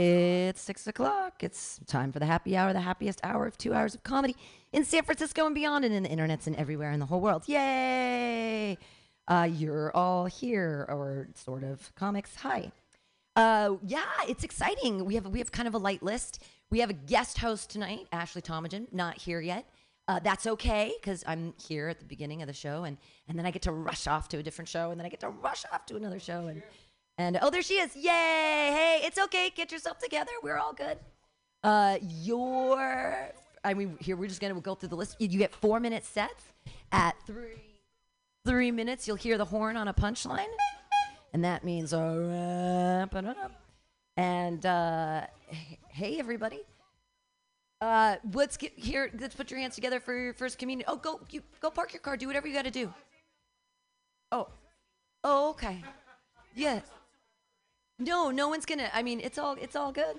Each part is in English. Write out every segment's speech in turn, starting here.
It's six o'clock. It's time for the happy hour, the happiest hour of two hours of comedy in San Francisco and beyond, and in the internets and everywhere in the whole world. Yay! Uh, you're all here, or sort of. Comics, hi. Uh, yeah, it's exciting. We have we have kind of a light list. We have a guest host tonight, Ashley Tomagen, not here yet. Uh, that's okay because I'm here at the beginning of the show, and and then I get to rush off to a different show, and then I get to rush off to another show, and and oh, there she is! Yay! Hey, it's okay. Get yourself together. We're all good. Uh, your, I mean, here we're just gonna go through the list. You get four minute sets. At three, three minutes, you'll hear the horn on a punchline, and that means uh, wrap it up. And uh, hey, everybody. Uh, let's get here. Let's put your hands together for your first communion. Oh, go, you go park your car. Do whatever you got to do. Oh, oh, okay. Yeah. No, no one's gonna. I mean, it's all it's all good.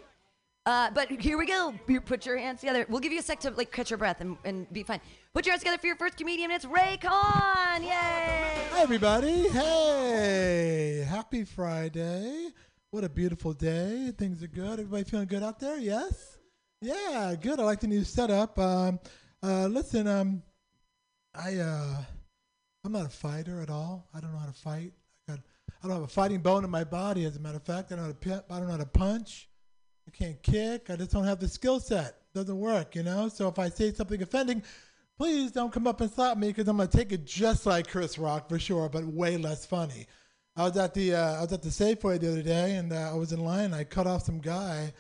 Uh, but here we go. You put your hands together. We'll give you a sec to like catch your breath and, and be fine. Put your hands together for your first comedian. It's Ray Khan. Yay! Hi, everybody. Hey, happy Friday. What a beautiful day. Things are good. Everybody feeling good out there? Yes? Yeah, good. I like the new setup. Um, uh, listen, um, I, uh, I'm not a fighter at all. I don't know how to fight. I, don't have a fighting bone in my body, as a matter of fact. I don't know how to. I don't know how to punch. I can't kick. I just don't have the skill set. Doesn't work, you know? So if I say something offending, please don't come up and slap me because I'm gonna take it just like Chris Rock for sure, but way less funny. I was at the uh, I was at the Safeway the other day, and uh, I was in line. And I cut off some guy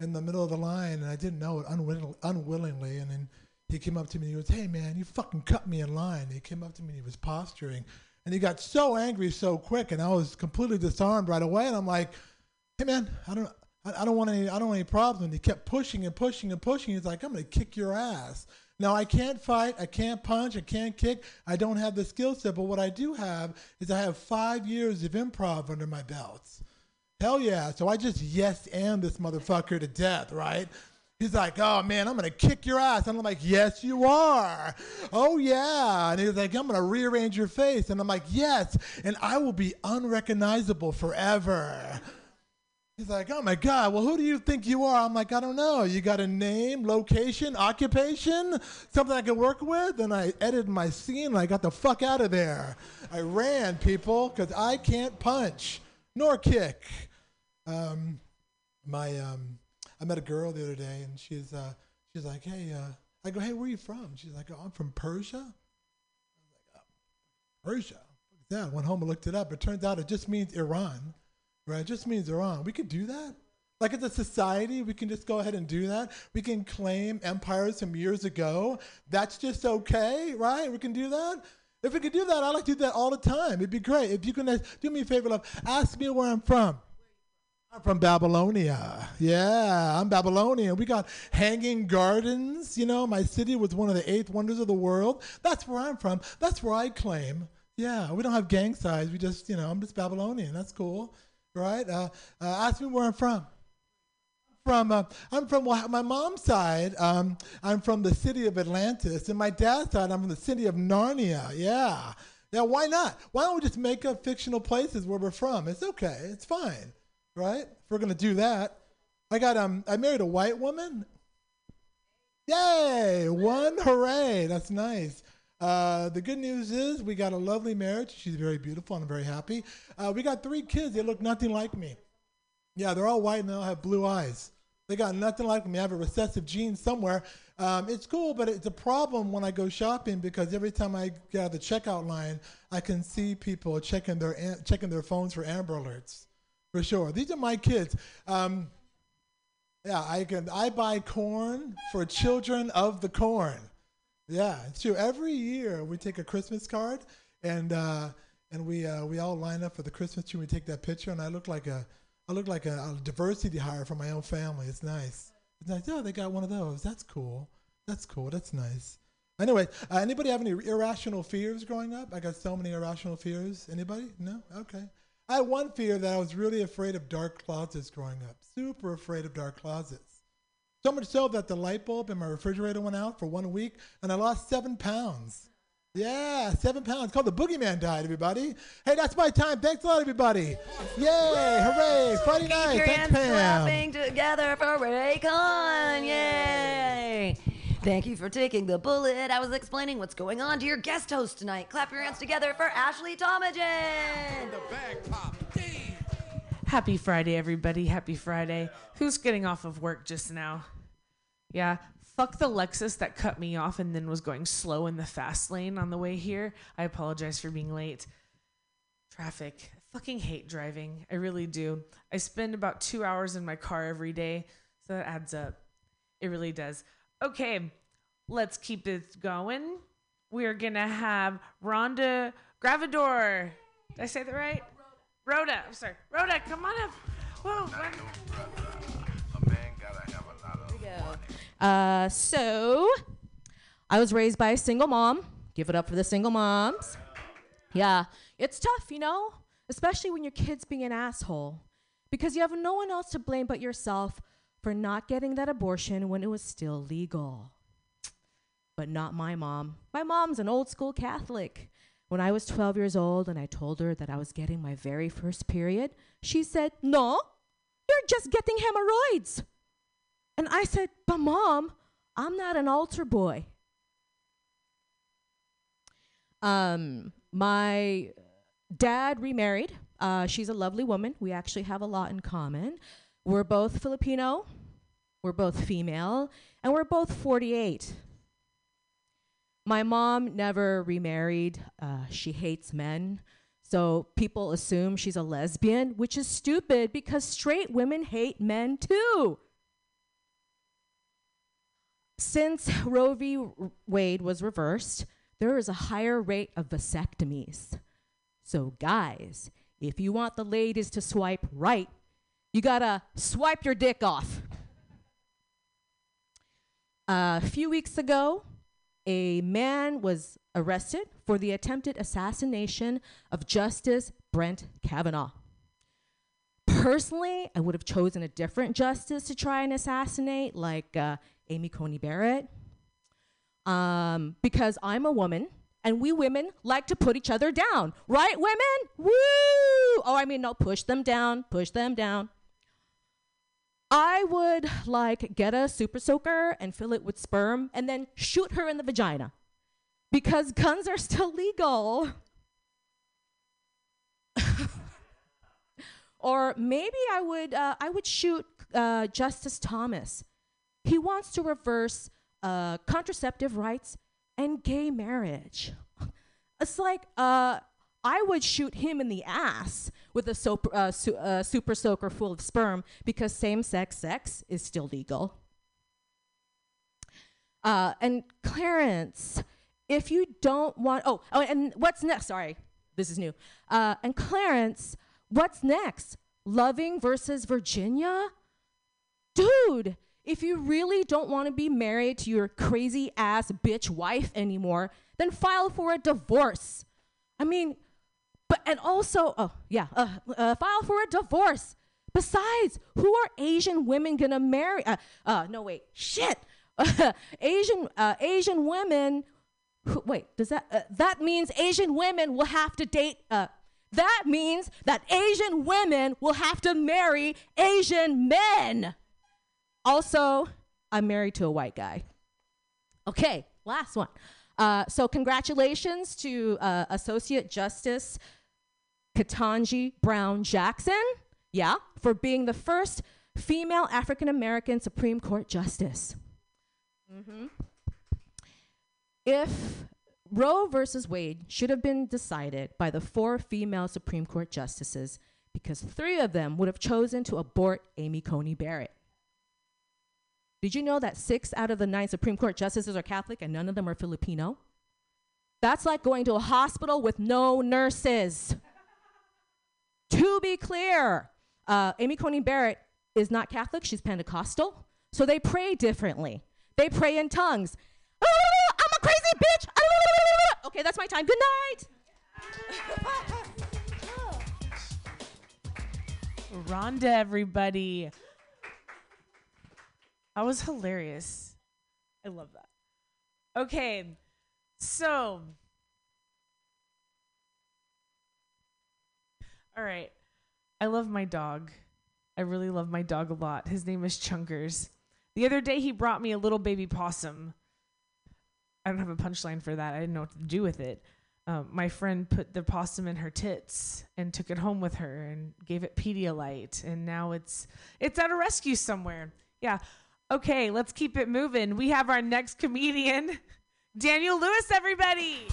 in the middle of the line, and I didn't know it unwill- unwillingly. And then he came up to me and he goes, "Hey man, you fucking cut me in line." he came up to me and he was posturing, and he got so angry so quick, and I was completely disarmed right away. And I'm like, "Hey man, I don't." I I don't want any. I don't want any problems. And he kept pushing and pushing and pushing. He's like, "I'm gonna kick your ass." Now I can't fight. I can't punch. I can't kick. I don't have the skill set. But what I do have is I have five years of improv under my belts. Hell yeah! So I just yes and this motherfucker to death, right? He's like, "Oh man, I'm gonna kick your ass," and I'm like, "Yes, you are." Oh yeah, and he's like, "I'm gonna rearrange your face," and I'm like, "Yes," and I will be unrecognizable forever. He's like, oh my God, well, who do you think you are? I'm like, I don't know. You got a name, location, occupation, something I can work with? And I edited my scene and I got the fuck out of there. I ran, people, because I can't punch nor kick. Um, my, um, I met a girl the other day and she's, uh, she's like, hey, uh, I go, hey, where are you from? She's like, oh, I'm from Persia. I was like, oh, Persia? That? Went home and looked it up. It turns out it just means Iran. Right, it just means Iran. We could do that. Like as a society, we can just go ahead and do that. We can claim empires from years ago. That's just okay, right? We can do that. If we could do that, I like to do that all the time. It'd be great. If you can uh, do me a favor, love, ask me where I'm from. I'm from Babylonia. Yeah, I'm Babylonian. We got hanging gardens. You know, my city was one of the eighth wonders of the world. That's where I'm from. That's where I claim. Yeah, we don't have gang signs. We just, you know, I'm just Babylonian. That's cool right? Uh, uh, ask me where I'm from. From uh, I'm from well, my mom's side. Um, I'm from the city of Atlantis, and my dad's side, I'm from the city of Narnia. Yeah, yeah. Why not? Why don't we just make up fictional places where we're from? It's okay. It's fine, right? If we're gonna do that, I got um, I married a white woman. Yay! One hooray! That's nice. Uh, the good news is we got a lovely marriage. She's very beautiful and I'm very happy. Uh, we got three kids. They look nothing like me. Yeah, they're all white and they all have blue eyes. They got nothing like me. I have a recessive gene somewhere. Um, it's cool, but it's a problem when I go shopping because every time I get out of the checkout line, I can see people checking their checking their phones for Amber Alerts. For sure, these are my kids. Um, yeah, I can. I buy corn for children of the corn. Yeah, it's true. Every year we take a Christmas card and uh, and we uh, we all line up for the Christmas tree. We take that picture, and I look like a I look like a, a diversity hire for my own family. It's nice. It's nice. Oh, they got one of those. That's cool. That's cool. That's nice. Anyway, uh, anybody have any irrational fears growing up? I got so many irrational fears. Anybody? No? Okay. I had one fear that I was really afraid of dark closets growing up. Super afraid of dark closets. So much so that the light bulb in my refrigerator went out for one week and I lost seven pounds. Yeah, seven pounds. Called the Boogeyman died, everybody. Hey, that's my time. Thanks a lot, everybody. Yay, hooray. Friday night. Keep your Thanks, hands Pam. clapping together for Raycon. Yay! Thank you for taking the bullet. I was explaining what's going on to your guest host tonight. Clap your hands together for Ashley Tomagen. The bag pop. Damn. Happy Friday, everybody. Happy Friday. Who's getting off of work just now? Yeah. Fuck the Lexus that cut me off and then was going slow in the fast lane on the way here. I apologize for being late. Traffic. I fucking hate driving. I really do. I spend about two hours in my car every day, so that adds up. It really does. Okay, let's keep this going. We're gonna have Rhonda Gravador. Did I say that right? Rhoda. I'm sorry. Rhoda, come on up. Whoa. A man gotta have a lot of Uh, so I was raised by a single mom. Give it up for the single moms. Yeah, it's tough, you know, especially when your kid's being an asshole because you have no one else to blame but yourself for not getting that abortion when it was still legal. But not my mom. My mom's an old school Catholic. When I was 12 years old and I told her that I was getting my very first period, she said, No, you're just getting hemorrhoids. And I said, But mom, I'm not an altar boy. Um, my dad remarried. Uh, she's a lovely woman. We actually have a lot in common. We're both Filipino, we're both female, and we're both 48. My mom never remarried. Uh, she hates men. So people assume she's a lesbian, which is stupid because straight women hate men too. Since Roe v. Wade was reversed, there is a higher rate of vasectomies. So, guys, if you want the ladies to swipe right, you gotta swipe your dick off. A few weeks ago, a man was arrested for the attempted assassination of Justice Brett Kavanaugh. Personally, I would have chosen a different justice to try and assassinate, like uh, Amy Coney Barrett, um, because I'm a woman and we women like to put each other down, right, women? Woo! Oh, I mean, no, push them down, push them down. I would like get a super soaker and fill it with sperm and then shoot her in the vagina because guns are still legal. or maybe I would uh, I would shoot uh, Justice Thomas. He wants to reverse uh, contraceptive rights and gay marriage. It's like uh, I would shoot him in the ass with a soap, uh, su- uh, super soaker full of sperm because same sex sex is still legal. Uh, and Clarence, if you don't want, oh, oh, and what's next? Sorry, this is new. Uh, and Clarence, what's next? Loving versus Virginia? Dude, if you really don't want to be married to your crazy ass bitch wife anymore, then file for a divorce. I mean, but and also, oh yeah, uh, uh, file for a divorce. Besides, who are Asian women gonna marry? Uh, uh no wait, shit. Asian uh, Asian women. Who, wait, does that uh, that means Asian women will have to date? Uh, that means that Asian women will have to marry Asian men. Also, I'm married to a white guy. Okay, last one. Uh, so, congratulations to uh, Associate Justice Ketanji Brown Jackson, yeah, for being the first female African American Supreme Court Justice. Mhm. If Roe versus Wade should have been decided by the four female Supreme Court justices, because three of them would have chosen to abort Amy Coney Barrett. Did you know that six out of the nine Supreme Court justices are Catholic and none of them are Filipino? That's like going to a hospital with no nurses. To be clear, uh, Amy Coney Barrett is not Catholic, she's Pentecostal. So they pray differently. They pray in tongues. "Ah, I'm a crazy bitch. Okay, that's my time. Good night. Rhonda, everybody. That was hilarious. I love that. Okay, so All right. I love my dog. I really love my dog a lot. His name is Chunkers. The other day, he brought me a little baby possum. I don't have a punchline for that. I didn't know what to do with it. Um, my friend put the possum in her tits and took it home with her and gave it Pedialyte, and now it's it's at a rescue somewhere. Yeah. Okay, let's keep it moving. We have our next comedian, Daniel Lewis. Everybody.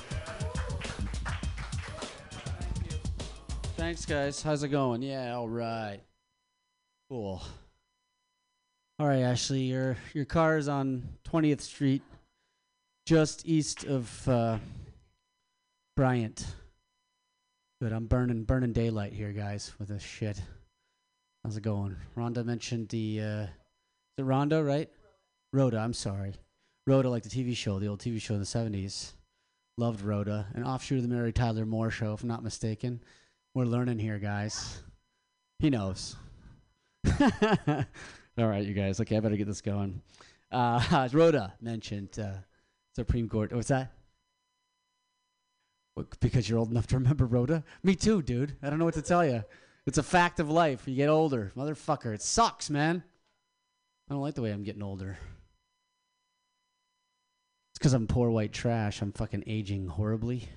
Thanks, guys. How's it going? Yeah, all right. Cool. All right, Ashley, your your car is on 20th Street, just east of uh, Bryant. Good. I'm burning burning daylight here, guys, with this shit. How's it going? Rhonda mentioned the. Uh, it Rhonda, right? Rhoda. I'm sorry. Rhoda, like the TV show, the old TV show in the 70s. Loved Rhoda, an offshoot of the Mary Tyler Moore show, if I'm not mistaken. We're learning here, guys. He knows. All right, you guys. Okay, I better get this going. Uh, Rhoda mentioned uh, Supreme Court. What's that? Because you're old enough to remember Rhoda? Me too, dude. I don't know what to tell you. It's a fact of life. You get older. Motherfucker, it sucks, man. I don't like the way I'm getting older. It's because I'm poor white trash. I'm fucking aging horribly.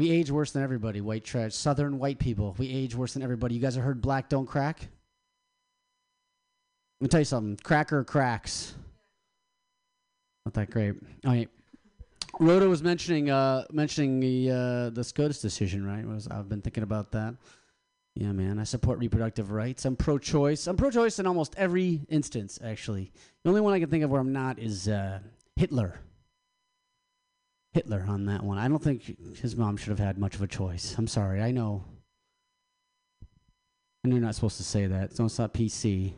We age worse than everybody, white trash. Southern white people, we age worse than everybody. You guys have heard black don't crack? Let me tell you something. Cracker cracks. Not that great. All right. Rhoda was mentioning uh, mentioning the uh, the SCOTUS decision, right? Was I've been thinking about that. Yeah, man. I support reproductive rights. I'm pro-choice. I'm pro-choice in almost every instance, actually. The only one I can think of where I'm not is uh, Hitler. Hitler on that one. I don't think his mom should have had much of a choice. I'm sorry. I know. And you're not supposed to say that. It's not PC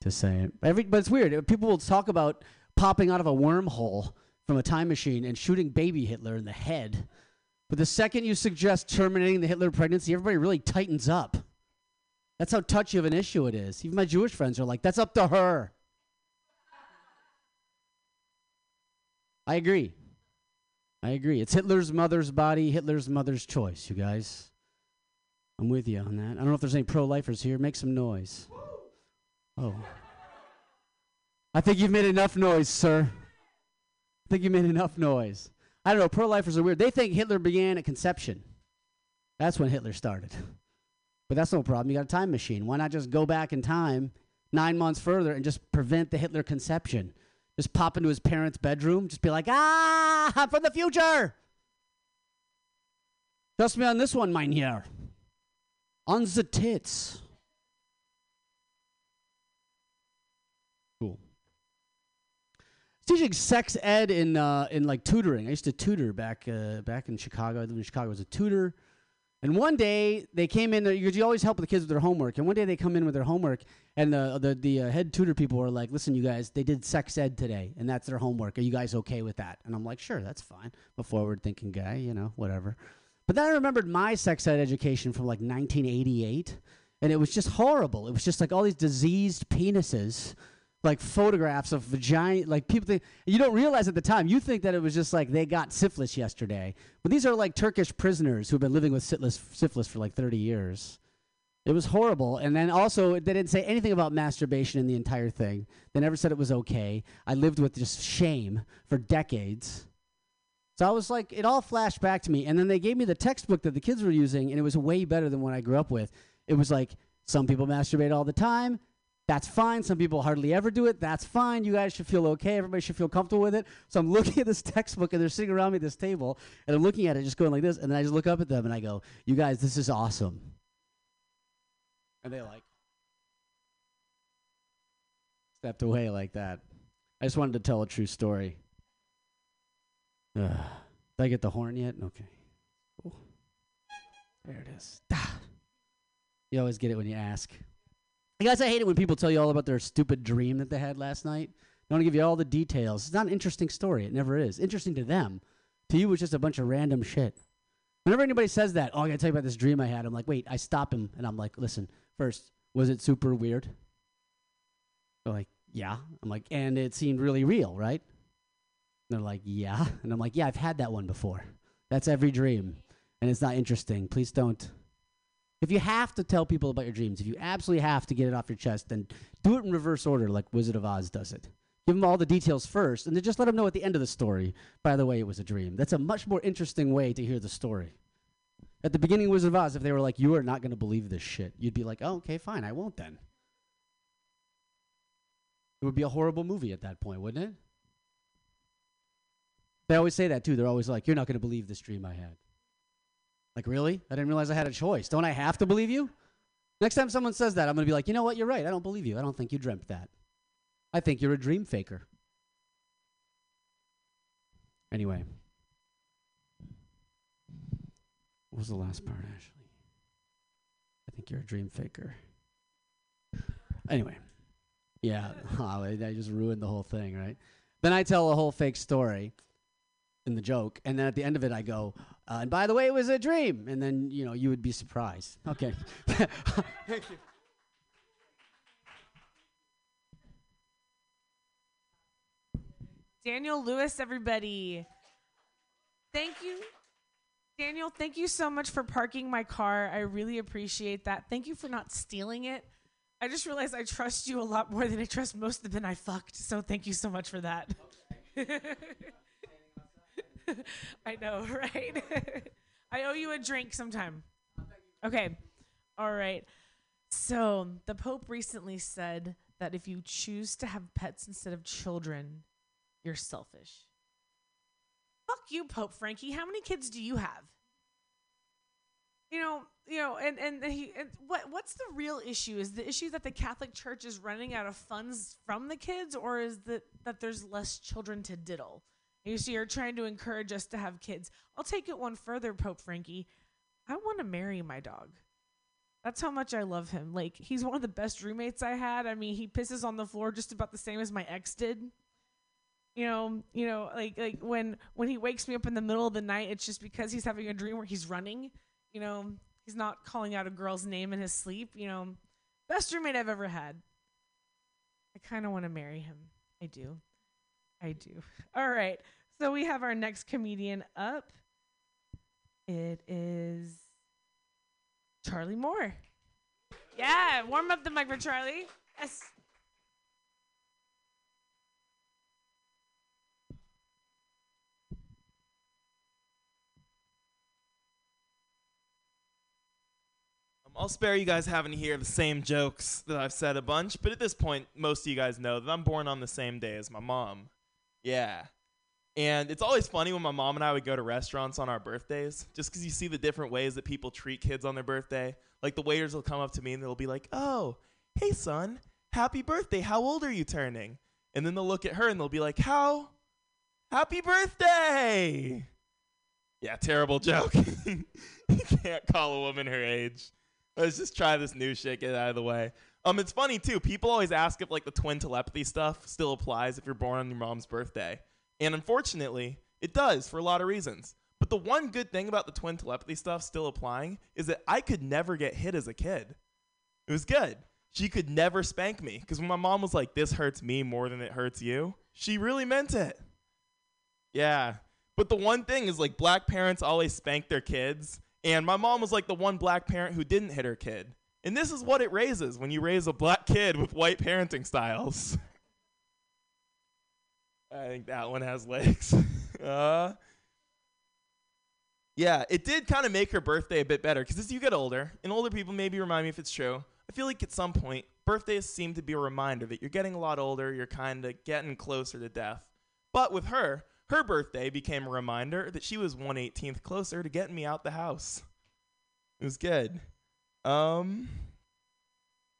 to say it. Every, but it's weird. People will talk about popping out of a wormhole from a time machine and shooting baby Hitler in the head. But the second you suggest terminating the Hitler pregnancy, everybody really tightens up. That's how touchy of an issue it is. Even my Jewish friends are like, that's up to her. I agree. I agree. It's Hitler's mother's body, Hitler's mother's choice, you guys. I'm with you on that. I don't know if there's any pro lifers here. Make some noise. Oh. I think you've made enough noise, sir. I think you made enough noise. I don't know. Pro lifers are weird. They think Hitler began at conception. That's when Hitler started. But that's no problem. You got a time machine. Why not just go back in time nine months further and just prevent the Hitler conception? Just pop into his parents' bedroom, just be like, ah, I'm from the future. Trust me on this one, mynheer. On the tits. Cool. Teaching sex ed in uh, in like tutoring. I used to tutor back uh, back in Chicago. I lived in Chicago as a tutor. And one day they came in because you always help the kids with their homework. And one day they come in with their homework, and the the, the uh, head tutor people were like, "Listen, you guys, they did sex ed today, and that's their homework. Are you guys okay with that?" And I'm like, "Sure, that's fine." I'm a forward thinking guy, you know, whatever. But then I remembered my sex ed education from like 1988, and it was just horrible. It was just like all these diseased penises like photographs of vagina like people think you don't realize at the time you think that it was just like they got syphilis yesterday but these are like turkish prisoners who've been living with syphilis, syphilis for like 30 years it was horrible and then also they didn't say anything about masturbation in the entire thing they never said it was okay i lived with just shame for decades so i was like it all flashed back to me and then they gave me the textbook that the kids were using and it was way better than what i grew up with it was like some people masturbate all the time that's fine. Some people hardly ever do it. That's fine. You guys should feel okay. Everybody should feel comfortable with it. So I'm looking at this textbook and they're sitting around me at this table and I'm looking at it just going like this. And then I just look up at them and I go, You guys, this is awesome. And they like stepped away like that. I just wanted to tell a true story. Ugh. Did I get the horn yet? Okay. Cool. There it is. You always get it when you ask. Guys, I hate it when people tell you all about their stupid dream that they had last night. They want to give you all the details. It's not an interesting story. It never is. Interesting to them. To you, it's just a bunch of random shit. Whenever anybody says that, oh, I gotta tell you about this dream I had, I'm like, wait, I stop him and I'm like, listen, first, was it super weird? They're like, yeah. I'm like, and it seemed really real, right? And they're like, yeah. And I'm like, yeah, I've had that one before. That's every dream. and it's not interesting, please don't. If you have to tell people about your dreams, if you absolutely have to get it off your chest, then do it in reverse order, like Wizard of Oz does it. Give them all the details first, and then just let them know at the end of the story. By the way, it was a dream. That's a much more interesting way to hear the story. At the beginning of Wizard of Oz, if they were like, "You are not going to believe this shit," you'd be like, "Oh, okay, fine, I won't then." It would be a horrible movie at that point, wouldn't it? They always say that too. They're always like, "You're not going to believe this dream I had." Like, really? I didn't realize I had a choice. Don't I have to believe you? Next time someone says that, I'm going to be like, you know what? You're right. I don't believe you. I don't think you dreamt that. I think you're a dream faker. Anyway. What was the last part, Ashley? I think you're a dream faker. Anyway. Yeah. I I just ruined the whole thing, right? Then I tell a whole fake story in the joke, and then at the end of it, I go, uh, and by the way, it was a dream. And then, you know, you would be surprised. Okay. Thank you. Daniel Lewis, everybody. Thank you. Daniel, thank you so much for parking my car. I really appreciate that. Thank you for not stealing it. I just realized I trust you a lot more than I trust most of the men I fucked. So thank you so much for that. I know, right? I owe you a drink sometime. Okay. All right. So, the Pope recently said that if you choose to have pets instead of children, you're selfish. Fuck you, Pope Frankie. How many kids do you have? You know, you know, and and he and what what's the real issue? Is the issue that the Catholic Church is running out of funds from the kids, or is that that there's less children to diddle? You see, you're trying to encourage us to have kids. I'll take it one further, Pope Frankie. I want to marry my dog. That's how much I love him. Like he's one of the best roommates I had. I mean, he pisses on the floor just about the same as my ex did. You know, you know, like like when when he wakes me up in the middle of the night, it's just because he's having a dream where he's running. You know, he's not calling out a girl's name in his sleep. You know, best roommate I've ever had. I kind of want to marry him. I do. I do. All right. So we have our next comedian up. It is Charlie Moore. Yeah, warm up the mic for Charlie. Yes. I'll spare you guys having to hear the same jokes that I've said a bunch, but at this point, most of you guys know that I'm born on the same day as my mom. Yeah. And it's always funny when my mom and I would go to restaurants on our birthdays, just because you see the different ways that people treat kids on their birthday. Like the waiters will come up to me and they'll be like, "Oh, hey son, happy birthday! How old are you turning?" And then they'll look at her and they'll be like, "How? Happy birthday!" Yeah, terrible joke. you can't call a woman her age. Let's just try this new shit. Get out of the way. Um, it's funny too. People always ask if like the twin telepathy stuff still applies if you're born on your mom's birthday. And unfortunately, it does for a lot of reasons. But the one good thing about the twin telepathy stuff still applying is that I could never get hit as a kid. It was good. She could never spank me because when my mom was like, "This hurts me more than it hurts you," she really meant it. Yeah. But the one thing is like black parents always spank their kids, and my mom was like the one black parent who didn't hit her kid. And this is what it raises when you raise a black kid with white parenting styles. I think that one has legs. uh, yeah, it did kind of make her birthday a bit better because as you get older, and older people maybe remind me if it's true, I feel like at some point, birthdays seem to be a reminder that you're getting a lot older, you're kind of getting closer to death. But with her, her birthday became a reminder that she was 118th closer to getting me out the house. It was good. Um,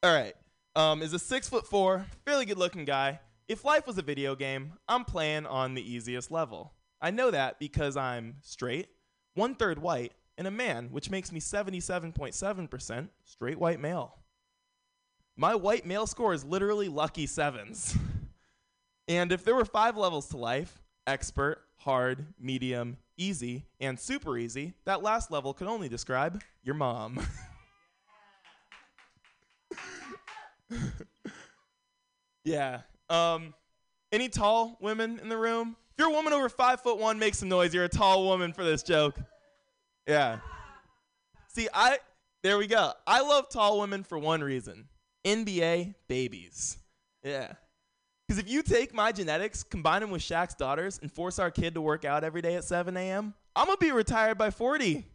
all right. Um, is a six foot four, fairly good looking guy. If life was a video game, I'm playing on the easiest level. I know that because I'm straight, one third white, and a man, which makes me 77.7% straight white male. My white male score is literally lucky sevens. and if there were five levels to life expert, hard, medium, easy, and super easy that last level could only describe your mom. yeah. Um, any tall women in the room? If you're a woman over five foot one, make some noise. You're a tall woman for this joke. Yeah. See, I there we go. I love tall women for one reason. NBA babies. Yeah. Because if you take my genetics, combine them with Shaq's daughters, and force our kid to work out every day at 7 a.m., I'm gonna be retired by 40.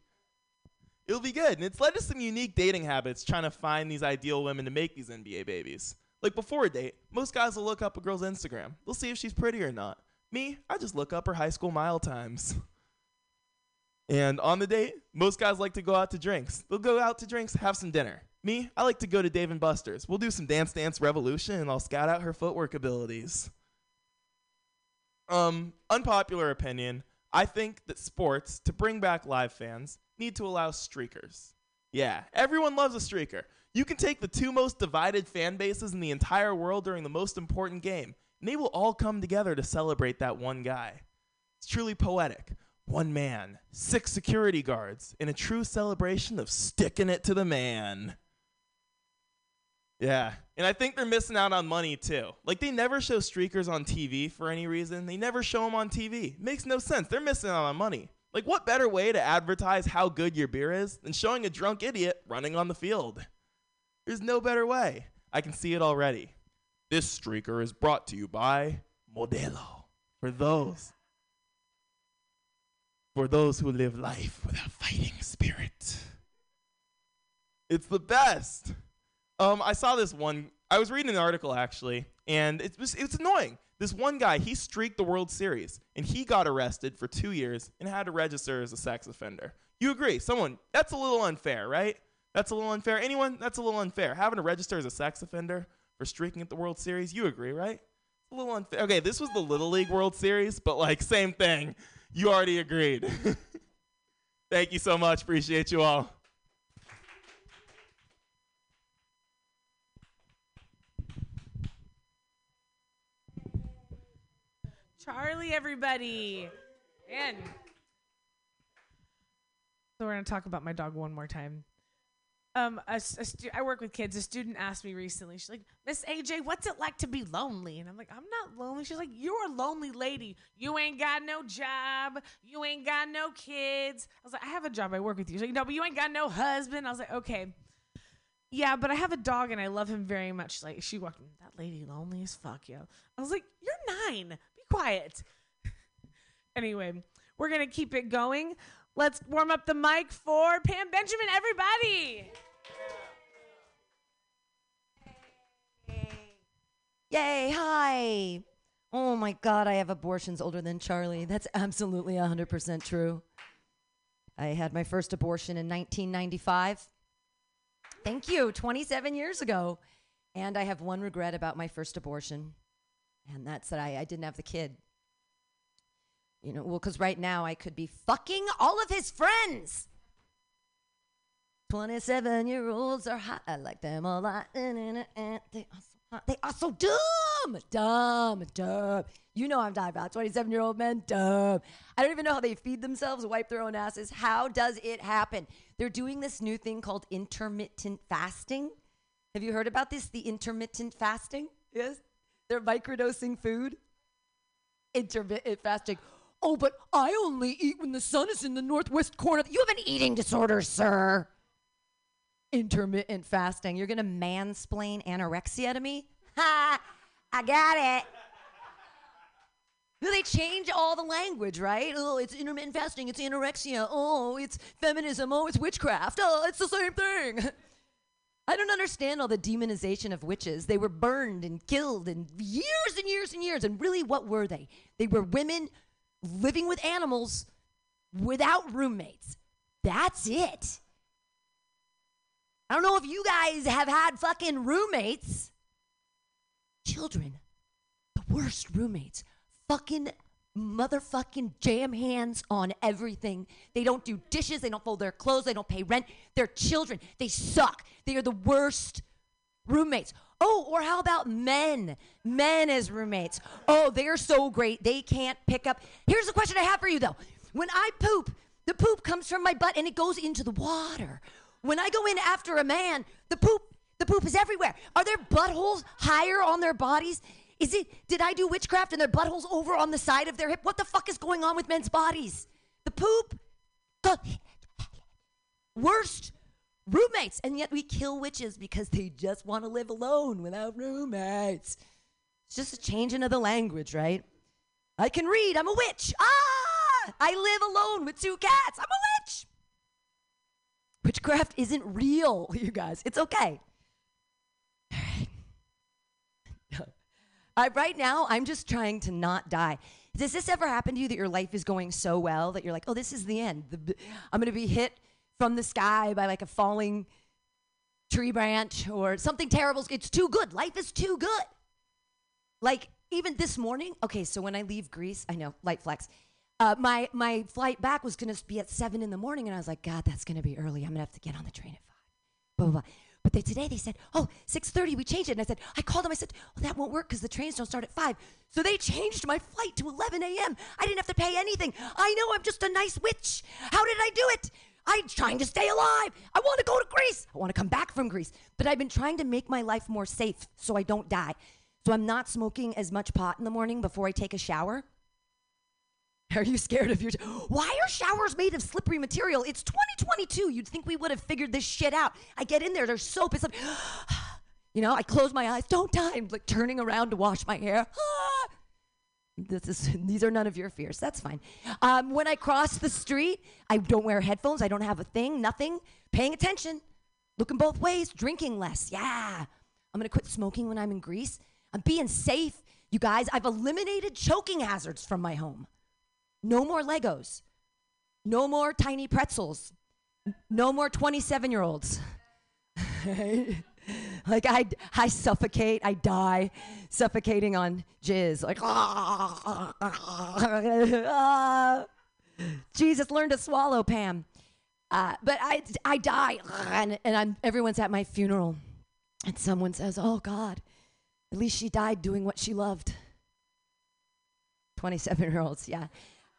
It'll be good. And it's led to some unique dating habits trying to find these ideal women to make these NBA babies. Like before a date, most guys will look up a girl's Instagram. They'll see if she's pretty or not. Me, I just look up her high school mile times. And on the date, most guys like to go out to drinks. They'll go out to drinks, have some dinner. Me, I like to go to Dave and Buster's. We'll do some Dance Dance Revolution and I'll scout out her footwork abilities. Um, unpopular opinion. I think that sports, to bring back live fans, need to allow streakers. Yeah, everyone loves a streaker. You can take the two most divided fan bases in the entire world during the most important game, and they will all come together to celebrate that one guy. It's truly poetic. One man, six security guards, in a true celebration of sticking it to the man. Yeah, and I think they're missing out on money too. Like they never show streakers on TV for any reason. They never show them on TV. Makes no sense. They're missing out on money. Like what better way to advertise how good your beer is than showing a drunk idiot running on the field? There's no better way. I can see it already. This streaker is brought to you by Modelo. For those for those who live life without fighting spirit. It's the best. Um, I saw this one. I was reading an article actually, and it was it's annoying. This one guy, he streaked the World Series, and he got arrested for two years and had to register as a sex offender. You agree? Someone that's a little unfair, right? That's a little unfair. Anyone? That's a little unfair. Having to register as a sex offender for streaking at the World Series. You agree, right? It's a little unfair. Okay, this was the Little League World Series, but like same thing. You already agreed. Thank you so much. Appreciate you all. Charlie, everybody. And so we're gonna talk about my dog one more time. Um, a, a stu- I work with kids. A student asked me recently. She's like, "Miss AJ, what's it like to be lonely?" And I'm like, "I'm not lonely." She's like, "You're a lonely lady. You ain't got no job. You ain't got no kids." I was like, "I have a job. I work with you." She's like, "No, but you ain't got no husband." I was like, "Okay." Yeah, but I have a dog and I love him very much. Like she walked, that lady lonely as fuck, yo. I was like, "You're nine. Quiet." anyway, we're gonna keep it going. Let's warm up the mic for Pam Benjamin, everybody. Yay, hi. Oh my God, I have abortions older than Charlie. That's absolutely 100% true. I had my first abortion in 1995. Thank you, 27 years ago. And I have one regret about my first abortion, and that's that I, I didn't have the kid. You know, well, because right now I could be fucking all of his friends. 27 year olds are hot. I like them a lot. They are so hot. They are so dumb. Dumb. Dumb. You know I'm talking about 27 year old men. Dumb. I don't even know how they feed themselves, wipe their own asses. How does it happen? They're doing this new thing called intermittent fasting. Have you heard about this? The intermittent fasting? Yes. They're microdosing food. Intermittent fasting. Oh, but I only eat when the sun is in the northwest corner. You have an eating disorder, sir. Intermittent fasting. You're going to mansplain anorexia to me? Ha! I got it. They change all the language, right? Oh, it's intermittent fasting. It's anorexia. Oh, it's feminism. Oh, it's witchcraft. Oh, it's the same thing. I don't understand all the demonization of witches. They were burned and killed and years and years and years. And really, what were they? They were women living with animals without roommates. That's it. I don't know if you guys have had fucking roommates. Children, the worst roommates. Fucking motherfucking jam hands on everything. They don't do dishes, they don't fold their clothes, they don't pay rent. They're children. They suck. They are the worst roommates. Oh, or how about men? Men as roommates. Oh, they're so great. They can't pick up. Here's the question I have for you though. When I poop, the poop comes from my butt and it goes into the water. When I go in after a man, the poop the poop is everywhere. Are their buttholes higher on their bodies? Is it did I do witchcraft and their buttholes over on the side of their hip? What the fuck is going on with men's bodies? The poop the worst roommates, and yet we kill witches because they just want to live alone without roommates. It's just a changing of the language, right? I can read. I'm a witch. Ah! I live alone with two cats. I'm a witch. Witchcraft isn't real, you guys. It's okay. I, right now, I'm just trying to not die. Does this ever happen to you that your life is going so well that you're like, oh, this is the end? The, I'm going to be hit from the sky by like a falling tree branch or something terrible. It's too good. Life is too good. Like even this morning. Okay, so when I leave Greece, I know light flex. Uh, my my flight back was gonna be at seven in the morning, and I was like, God, that's gonna be early. I'm gonna have to get on the train at five. Blah blah. blah. But they, today they said, oh, 6.30, we changed it. And I said, I called them. I said, well, that won't work because the trains don't start at 5. So they changed my flight to 11 a.m. I didn't have to pay anything. I know I'm just a nice witch. How did I do it? I'm trying to stay alive. I want to go to Greece. I want to come back from Greece. But I've been trying to make my life more safe so I don't die. So I'm not smoking as much pot in the morning before I take a shower. Are you scared of your? Why are showers made of slippery material? It's 2022. You'd think we would have figured this shit out. I get in there, there's soap. It's like, you know, I close my eyes. Don't die. I'm like turning around to wash my hair. This is, these are none of your fears. That's fine. Um, when I cross the street, I don't wear headphones. I don't have a thing, nothing. Paying attention, looking both ways, drinking less. Yeah. I'm to quit smoking when I'm in Greece. I'm being safe. You guys, I've eliminated choking hazards from my home. No more Legos. No more tiny pretzels. No more 27 year olds. like I, I suffocate, I die, suffocating on jizz. Like, Jesus, learn to swallow, Pam. Uh, but I, I die, and, and I'm, everyone's at my funeral, and someone says, "Oh God, at least she died doing what she loved." 27 year olds, yeah.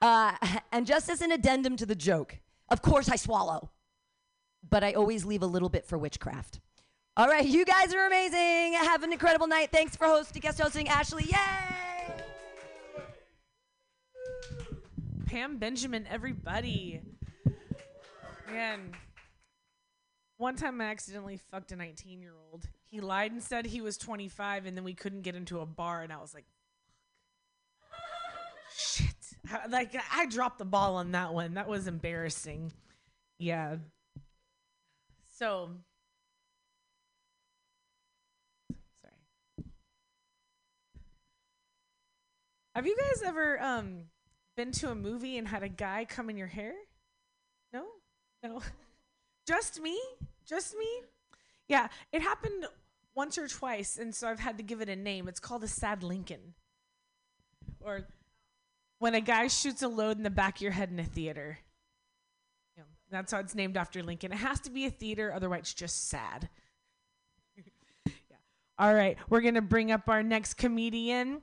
Uh, and just as an addendum to the joke, of course I swallow, but I always leave a little bit for witchcraft. All right, you guys are amazing. Have an incredible night. Thanks for hosting, guest hosting, Ashley. Yay! Pam Benjamin, everybody. Man, one time I accidentally fucked a 19 year old. He lied and said he was 25, and then we couldn't get into a bar, and I was like, shit. Like, I dropped the ball on that one. That was embarrassing. Yeah. So, sorry. Have you guys ever um been to a movie and had a guy come in your hair? No? No. Just me? Just me? Yeah, it happened once or twice, and so I've had to give it a name. It's called a sad Lincoln. Or when a guy shoots a load in the back of your head in a theater. Yeah, that's how it's named after Lincoln. It has to be a theater, otherwise it's just sad. yeah. All right, we're gonna bring up our next comedian.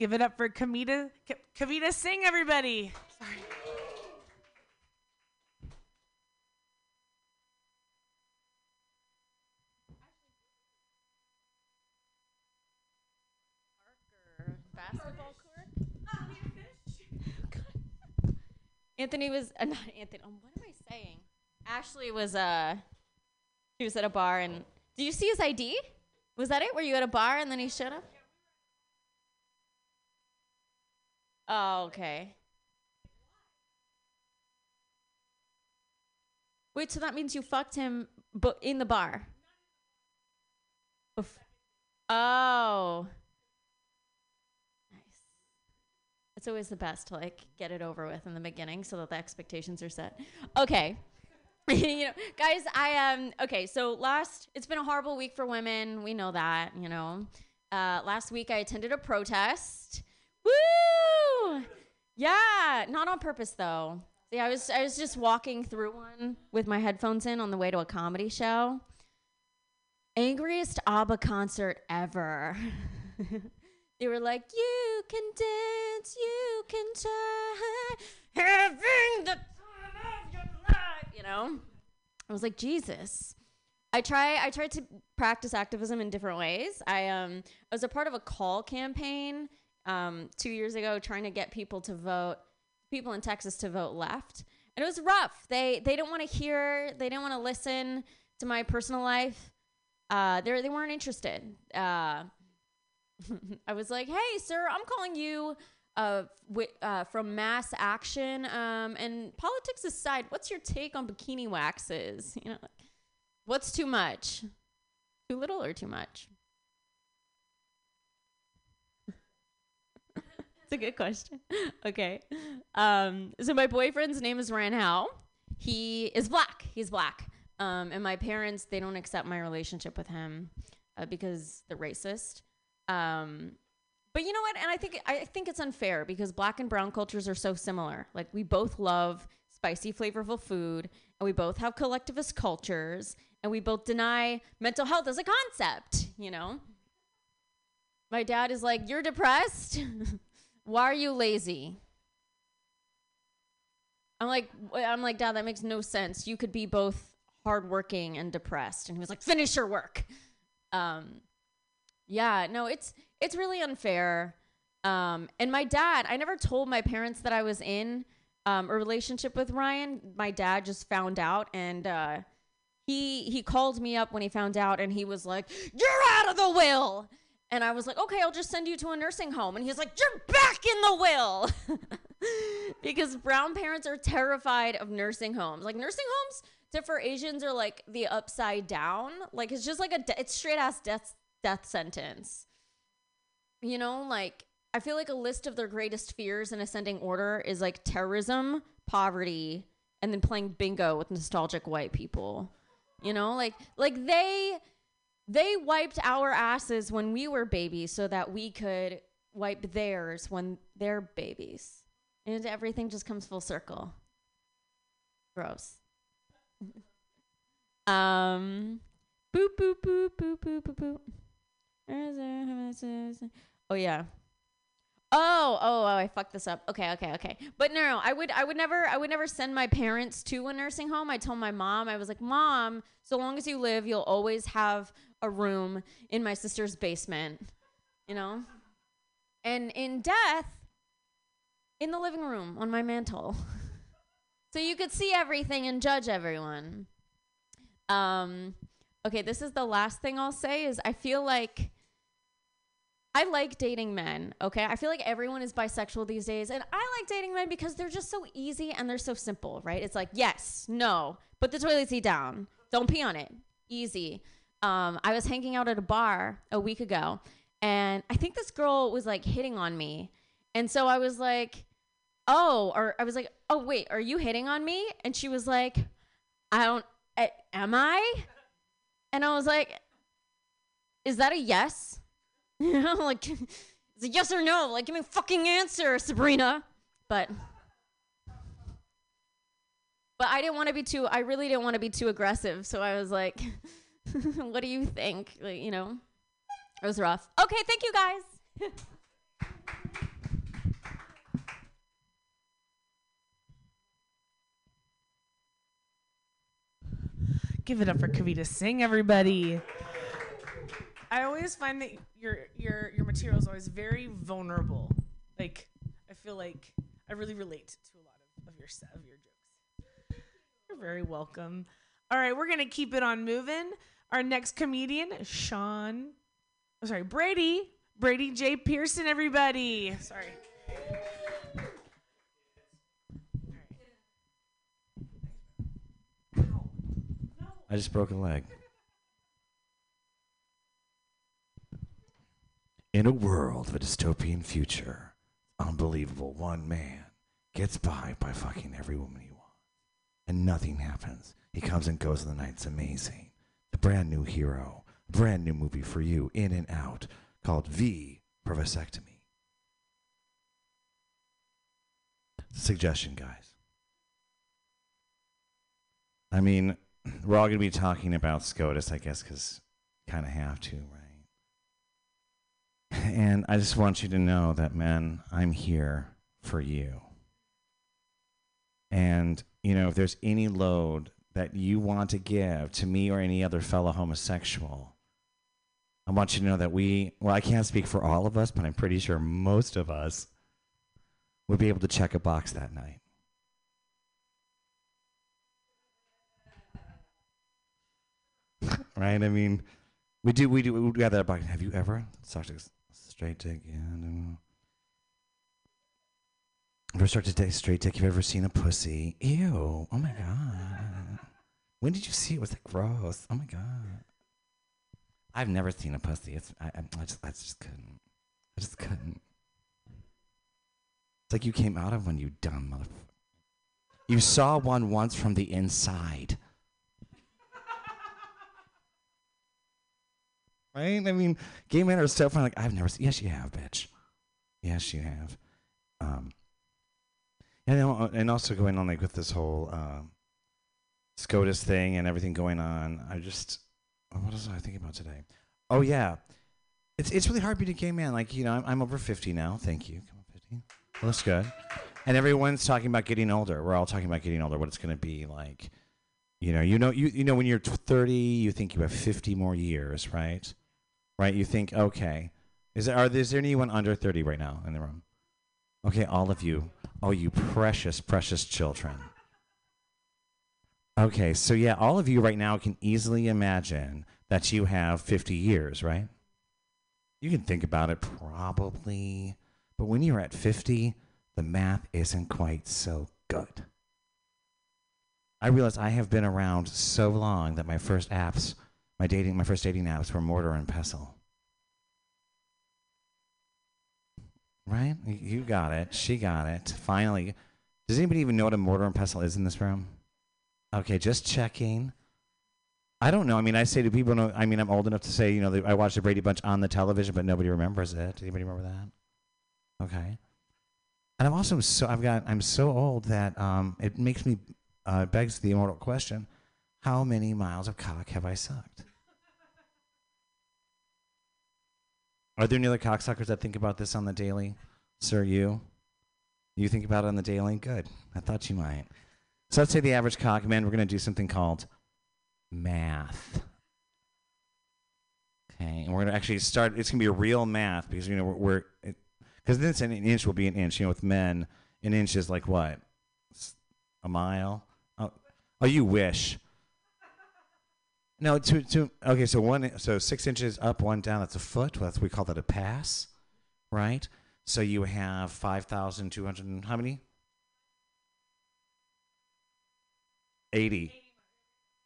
Give it up for Kavita. Ka- Kavita Singh, everybody. Sorry. basketball Anthony was uh, not Anthony. Um, what am I saying? Ashley was uh, she was at a bar and did you see his ID? Was that it? Were you at a bar and then he showed up? Oh, okay. Wait, so that means you fucked him, but in the bar. Oh. Nice. It's always the best to like get it over with in the beginning so that the expectations are set. Okay. you know, guys, I um okay, so last it's been a horrible week for women. We know that, you know. Uh last week I attended a protest. Woo! Yeah, not on purpose though. See, I was I was just walking through one with my headphones in on the way to a comedy show. Angriest ABBA concert ever. they were like, "You can dance, you can try, having the time of your life," you know. I was like, Jesus. I try. I tried to practice activism in different ways. I um I was a part of a call campaign um two years ago, trying to get people to vote, people in Texas to vote left. and it was rough. They they didn't want to hear, they didn't want to listen to my personal life. Uh, they they weren't interested. Uh, I was like, "Hey, sir, I'm calling you uh, wi- uh, from Mass Action. Um, and politics aside, what's your take on bikini waxes? You know, what's too much? Too little or too much?" It's a good question. okay. Um, so my boyfriend's name is Ryan Howe. He is black. He's black. Um, and my parents, they don't accept my relationship with him uh, because they're racist. Um, but you know what? And I think I think it's unfair because black and brown cultures are so similar. Like we both love spicy, flavorful food, and we both have collectivist cultures, and we both deny mental health as a concept. You know. My dad is like, "You're depressed. Why are you lazy?" I'm like, I'm like, Dad, that makes no sense. You could be both hardworking and depressed. And he was like, finish your work. Um, yeah, no, it's it's really unfair. Um, and my dad, I never told my parents that I was in um, a relationship with Ryan. My dad just found out, and uh, he he called me up when he found out, and he was like, "You're out of the will." And I was like, okay, I'll just send you to a nursing home. And he's like, you're back in the will. because brown parents are terrified of nursing homes. Like, nursing homes to, for Asians are like the upside down. Like, it's just like a, de- it's straight ass death, death sentence. You know, like, I feel like a list of their greatest fears in ascending order is like terrorism, poverty, and then playing bingo with nostalgic white people. You know, like, like they, they wiped our asses when we were babies so that we could wipe theirs when they're babies. And everything just comes full circle. Gross. um boop boop boop boop boop boop boop. Oh yeah. Oh, oh, oh, I fucked this up. Okay, okay, okay. But no, no, I would I would never I would never send my parents to a nursing home. I told my mom, I was like, "Mom, so long as you live, you'll always have a room in my sister's basement." You know? And in death, in the living room on my mantle. so you could see everything and judge everyone. Um okay, this is the last thing I'll say is I feel like I like dating men, okay? I feel like everyone is bisexual these days, and I like dating men because they're just so easy and they're so simple, right? It's like, yes, no, put the toilet seat down, don't pee on it, easy. Um, I was hanging out at a bar a week ago, and I think this girl was like hitting on me, and so I was like, oh, or I was like, oh wait, are you hitting on me? And she was like, I don't, eh, am I? And I was like, is that a yes? You know, like it's a yes or no. Like, give me a fucking answer, Sabrina. But, but I didn't want to be too. I really didn't want to be too aggressive. So I was like, "What do you think?" Like, you know, it was rough. Okay, thank you guys. Give it up for Kavita Singh, everybody. I always find that your your your material is always very vulnerable. Like I feel like I really relate to a lot of, of your of your jokes. You're very welcome. All right, we're gonna keep it on moving. Our next comedian, Sean. Oh, sorry, Brady. Brady J. Pearson, everybody. Sorry. I just broke a leg. In a world of a dystopian future, unbelievable, one man gets by by fucking every woman he wants. And nothing happens. He comes and goes in the night. It's amazing. The brand new hero, brand new movie for you, in and out, called V for. Suggestion, guys. I mean, we're all going to be talking about SCOTUS, I guess, because kind of have to, right? And I just want you to know that, man, I'm here for you. And, you know, if there's any load that you want to give to me or any other fellow homosexual, I want you to know that we, well, I can't speak for all of us, but I'm pretty sure most of us would be able to check a box that night. right? I mean, we do, we do, we got that box. Have you ever? Straight dick? Yeah, I don't know. Ever sucked a dick, straight dick? You've ever seen a pussy? Ew! Oh my god! When did you see it? Was that gross? Oh my god! I've never seen a pussy. It's I, I, I just, I just couldn't. I just couldn't. It's like you came out of one, you dumb motherfucker. You saw one once from the inside. Right? I mean, gay men are so fun. Like I've never seen. Yes, you have, bitch. Yes, you have. Um, and and also going on like with this whole um, SCOTUS thing and everything going on. I just what was I thinking about today? Oh yeah, it's it's really hard being a gay man. Like you know, I'm, I'm over fifty now. Thank you. Come on, fifty. Well, that's good. And everyone's talking about getting older. We're all talking about getting older. What it's going to be like. You know, you know, you you know, when you're t- thirty, you think you have fifty more years, right? Right? You think, okay, is there are is there anyone under thirty right now in the room? Okay, all of you. Oh, you precious, precious children. Okay, so yeah, all of you right now can easily imagine that you have 50 years, right? You can think about it probably, but when you're at 50, the math isn't quite so good. I realize I have been around so long that my first apps, my dating, my first dating apps were Mortar and Pestle. Right? You- got it. She got it. Finally. Does anybody even know what a mortar and pestle is in this room? Okay, just checking. I don't know. I mean, I say to people, no, I mean, I'm old enough to say, you know, I watched the Brady Bunch on the television, but nobody remembers it. Does Anybody remember that? Okay. And I'm also so I've got I'm so old that um, it makes me uh, begs the immortal question: How many miles of cock have I sucked? Are there any other cocksuckers that think about this on the daily? Sir, you? You think about it on the daily? Good. I thought you might. So let's say the average cock man, we're going to do something called math. Okay. And we're going to actually start, it's going to be a real math because, you know, we're, because this an inch will be an inch. You know, with men, an inch is like what? A mile? Oh, oh you wish. No, two, two. Okay, so one, so six inches up, one down. That's a foot. That's we call that a pass, right? So you have five thousand two hundred. How many? Eighty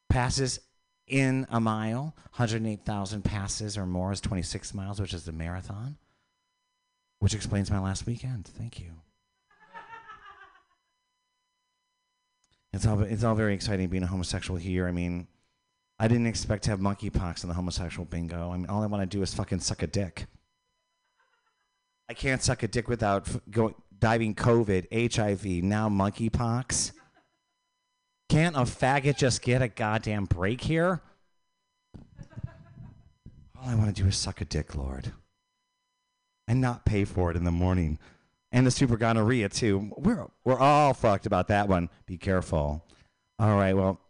passes in a mile. Hundred eight thousand passes or more is twenty six miles, which is the marathon. Which explains my last weekend. Thank you. It's all it's all very exciting being a homosexual here. I mean, I didn't expect to have monkeypox in the homosexual bingo. I mean, all I want to do is fucking suck a dick. I can't suck a dick without going diving COVID, HIV, now monkeypox. Can't a faggot just get a goddamn break here? All I want to do is suck a dick, Lord, and not pay for it in the morning, and the super gonorrhea too. We're we're all fucked about that one. Be careful. All right, well.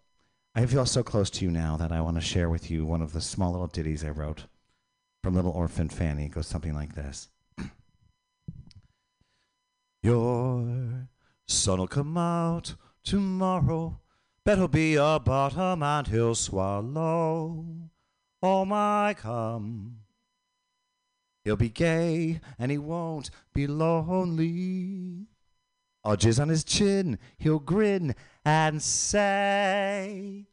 I feel so close to you now that I want to share with you one of the small little ditties I wrote from Little Orphan Fanny. It goes something like this Your sun'll come out tomorrow. Bet he'll be a bottom and he'll swallow all my come. He'll be gay and he won't be lonely. I'll jizz on his chin, he'll grin and say,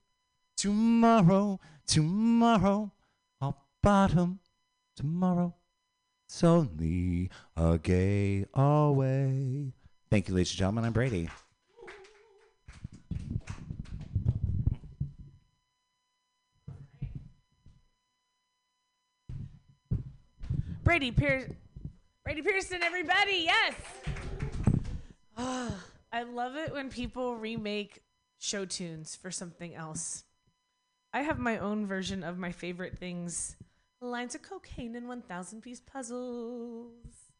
Tomorrow, tomorrow, I'll bottom tomorrow. It's only a gay away. Thank you, ladies and gentlemen. I'm Brady. Brady Pierce, Brady Pearson, everybody, yes. Ah, I love it when people remake show tunes for something else. I have my own version of my favorite things: lines of cocaine and one thousand piece puzzles,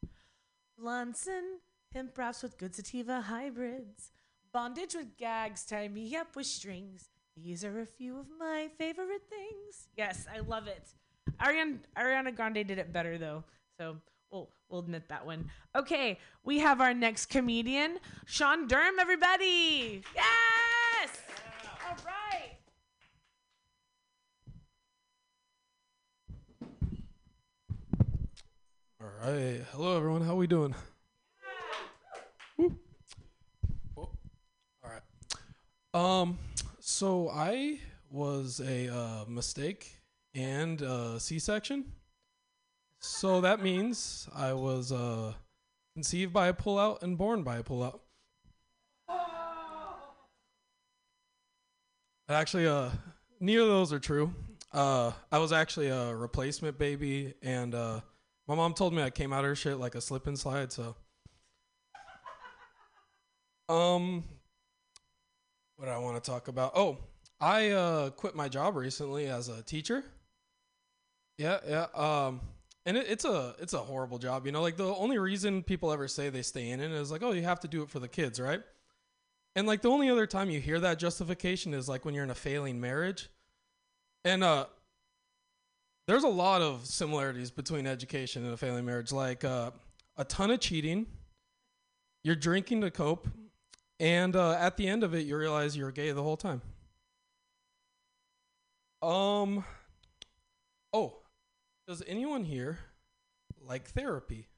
blunts and wraps with good sativa hybrids, bondage with gags, tie me up with strings. These are a few of my favorite things. Yes, I love it. Ariana, Ariana Grande did it better though, so We'll, we'll admit that one. Okay, we have our next comedian, Sean Durham, everybody. Yes! Yeah. All right. All right. Hello, everyone. How we doing? Yeah. Oh, all right. Um, so I was a uh, mistake and uh, C-section. So that means I was uh, conceived by a pullout and born by a pullout. Actually, uh, neither of those are true. Uh, I was actually a replacement baby, and uh, my mom told me I came out of her shit like a slip and slide. So, um, what do I want to talk about? Oh, I uh, quit my job recently as a teacher. Yeah, yeah. Um, and it, it's a it's a horrible job. You know, like the only reason people ever say they stay in it is like, oh, you have to do it for the kids, right? And like the only other time you hear that justification is like when you're in a failing marriage. And uh there's a lot of similarities between education and a failing marriage like uh a ton of cheating, you're drinking to cope, and uh at the end of it you realize you're gay the whole time. Um Oh, does anyone here like therapy?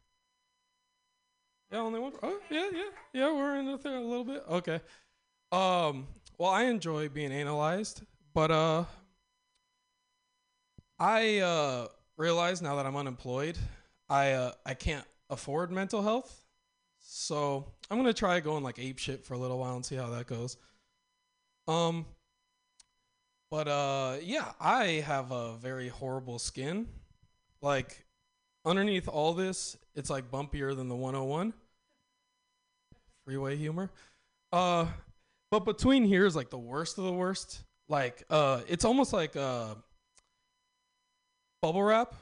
Yeah, only one. Oh, yeah, yeah, yeah. We're in the a little bit. Okay. Um. Well, I enjoy being analyzed, but uh, I uh realize now that I'm unemployed, I uh I can't afford mental health, so I'm gonna try going like ape shit for a little while and see how that goes. Um. But uh, yeah, I have a very horrible skin. Like underneath all this, it's like bumpier than the 101. Freeway humor. Uh but between here is like the worst of the worst. Like uh it's almost like uh bubble wrap.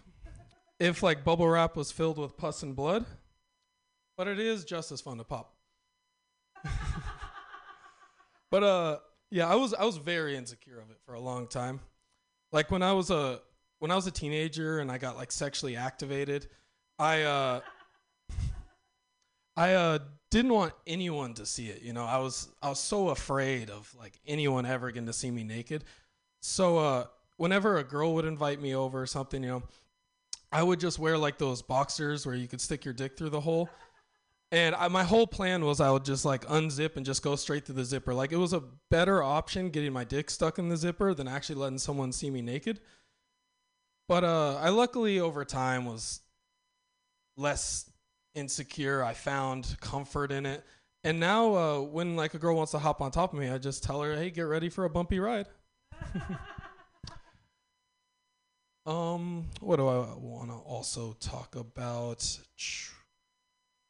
If like bubble wrap was filled with pus and blood. But it is just as fun to pop. but uh yeah, I was I was very insecure of it for a long time. Like when I was a when I was a teenager and I got like sexually activated, I uh I uh didn't want anyone to see it, you know. I was I was so afraid of like anyone ever getting to see me naked. So uh whenever a girl would invite me over or something, you know, I would just wear like those boxers where you could stick your dick through the hole. And I, my whole plan was I would just like unzip and just go straight to the zipper. Like it was a better option getting my dick stuck in the zipper than actually letting someone see me naked. But uh, I luckily over time was less insecure. I found comfort in it. And now uh, when like a girl wants to hop on top of me, I just tell her, "Hey, get ready for a bumpy ride." um, what do I want to also talk about?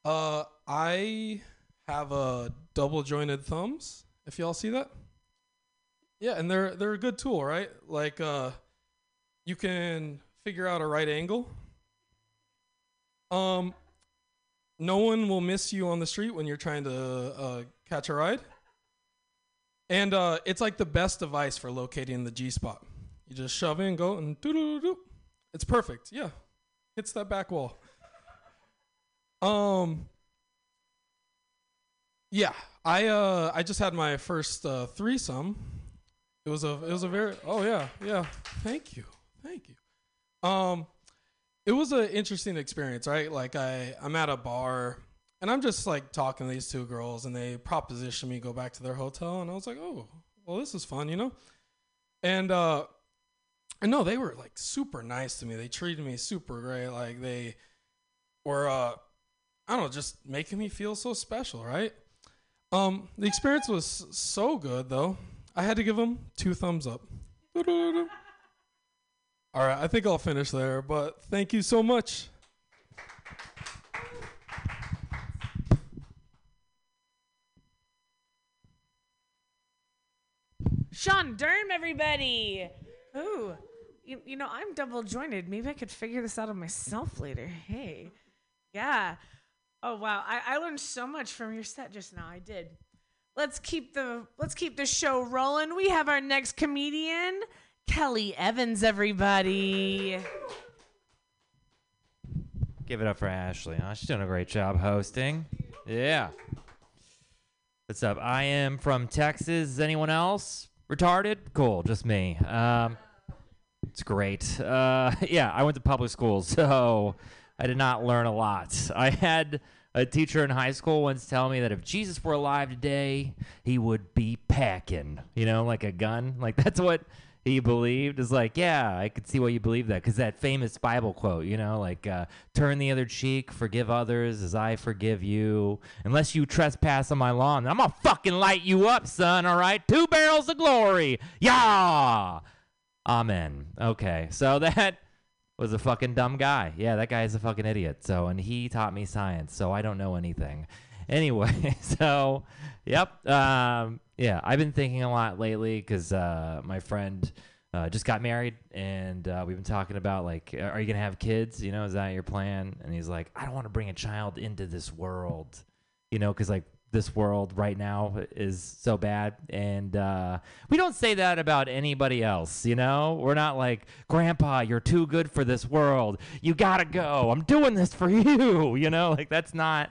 Uh, I have a double jointed thumbs. If y'all see that, yeah, and they're they're a good tool, right? Like uh, you can figure out a right angle. Um, no one will miss you on the street when you're trying to uh, catch a ride. And uh, it's like the best device for locating the G spot. You just shove in, go, and doo doo doo. It's perfect. Yeah, hits that back wall. Um. Yeah, I uh I just had my first uh, threesome. It was a it was a very oh yeah yeah thank you thank you. Um, it was an interesting experience, right? Like I I'm at a bar and I'm just like talking to these two girls, and they proposition me go back to their hotel, and I was like, oh well this is fun, you know. And uh, and no, they were like super nice to me. They treated me super great. Like they were uh I don't know, just making me feel so special, right? Um, the experience was so good though. I had to give them two thumbs up. All right, I think I'll finish there, but thank you so much. Sean Durham, everybody. Ooh, you, you know, I'm double jointed. Maybe I could figure this out on myself later. Hey, yeah. Oh wow, I, I learned so much from your set just now. I did. Let's keep the let's keep the show rolling. We have our next comedian, Kelly Evans. Everybody. Give it up for Ashley. Huh? She's doing a great job hosting. Yeah. What's up? I am from Texas. Is anyone else retarded? Cool, just me. Um, it's great. Uh, yeah, I went to public school, so I did not learn a lot. I had a teacher in high school once tell me that if Jesus were alive today, he would be packing, you know, like a gun. Like that's what he believed. Is like, yeah, I could see why you believe that because that famous Bible quote, you know, like uh, turn the other cheek, forgive others as I forgive you. Unless you trespass on my lawn, I'm gonna fucking light you up, son. All right, two barrels of glory. Yeah. Amen. Okay, so that was a fucking dumb guy. Yeah, that guy is a fucking idiot. So, and he taught me science, so I don't know anything. Anyway, so, yep. Um, yeah, I've been thinking a lot lately because uh, my friend uh, just got married, and uh, we've been talking about like, are you gonna have kids? You know, is that your plan? And he's like, I don't want to bring a child into this world, you know, because like this world right now is so bad. And uh, we don't say that about anybody else you know? We're not like grandpa you're too good for this world. You gotta go. I'm doing this for you you know? Like that's not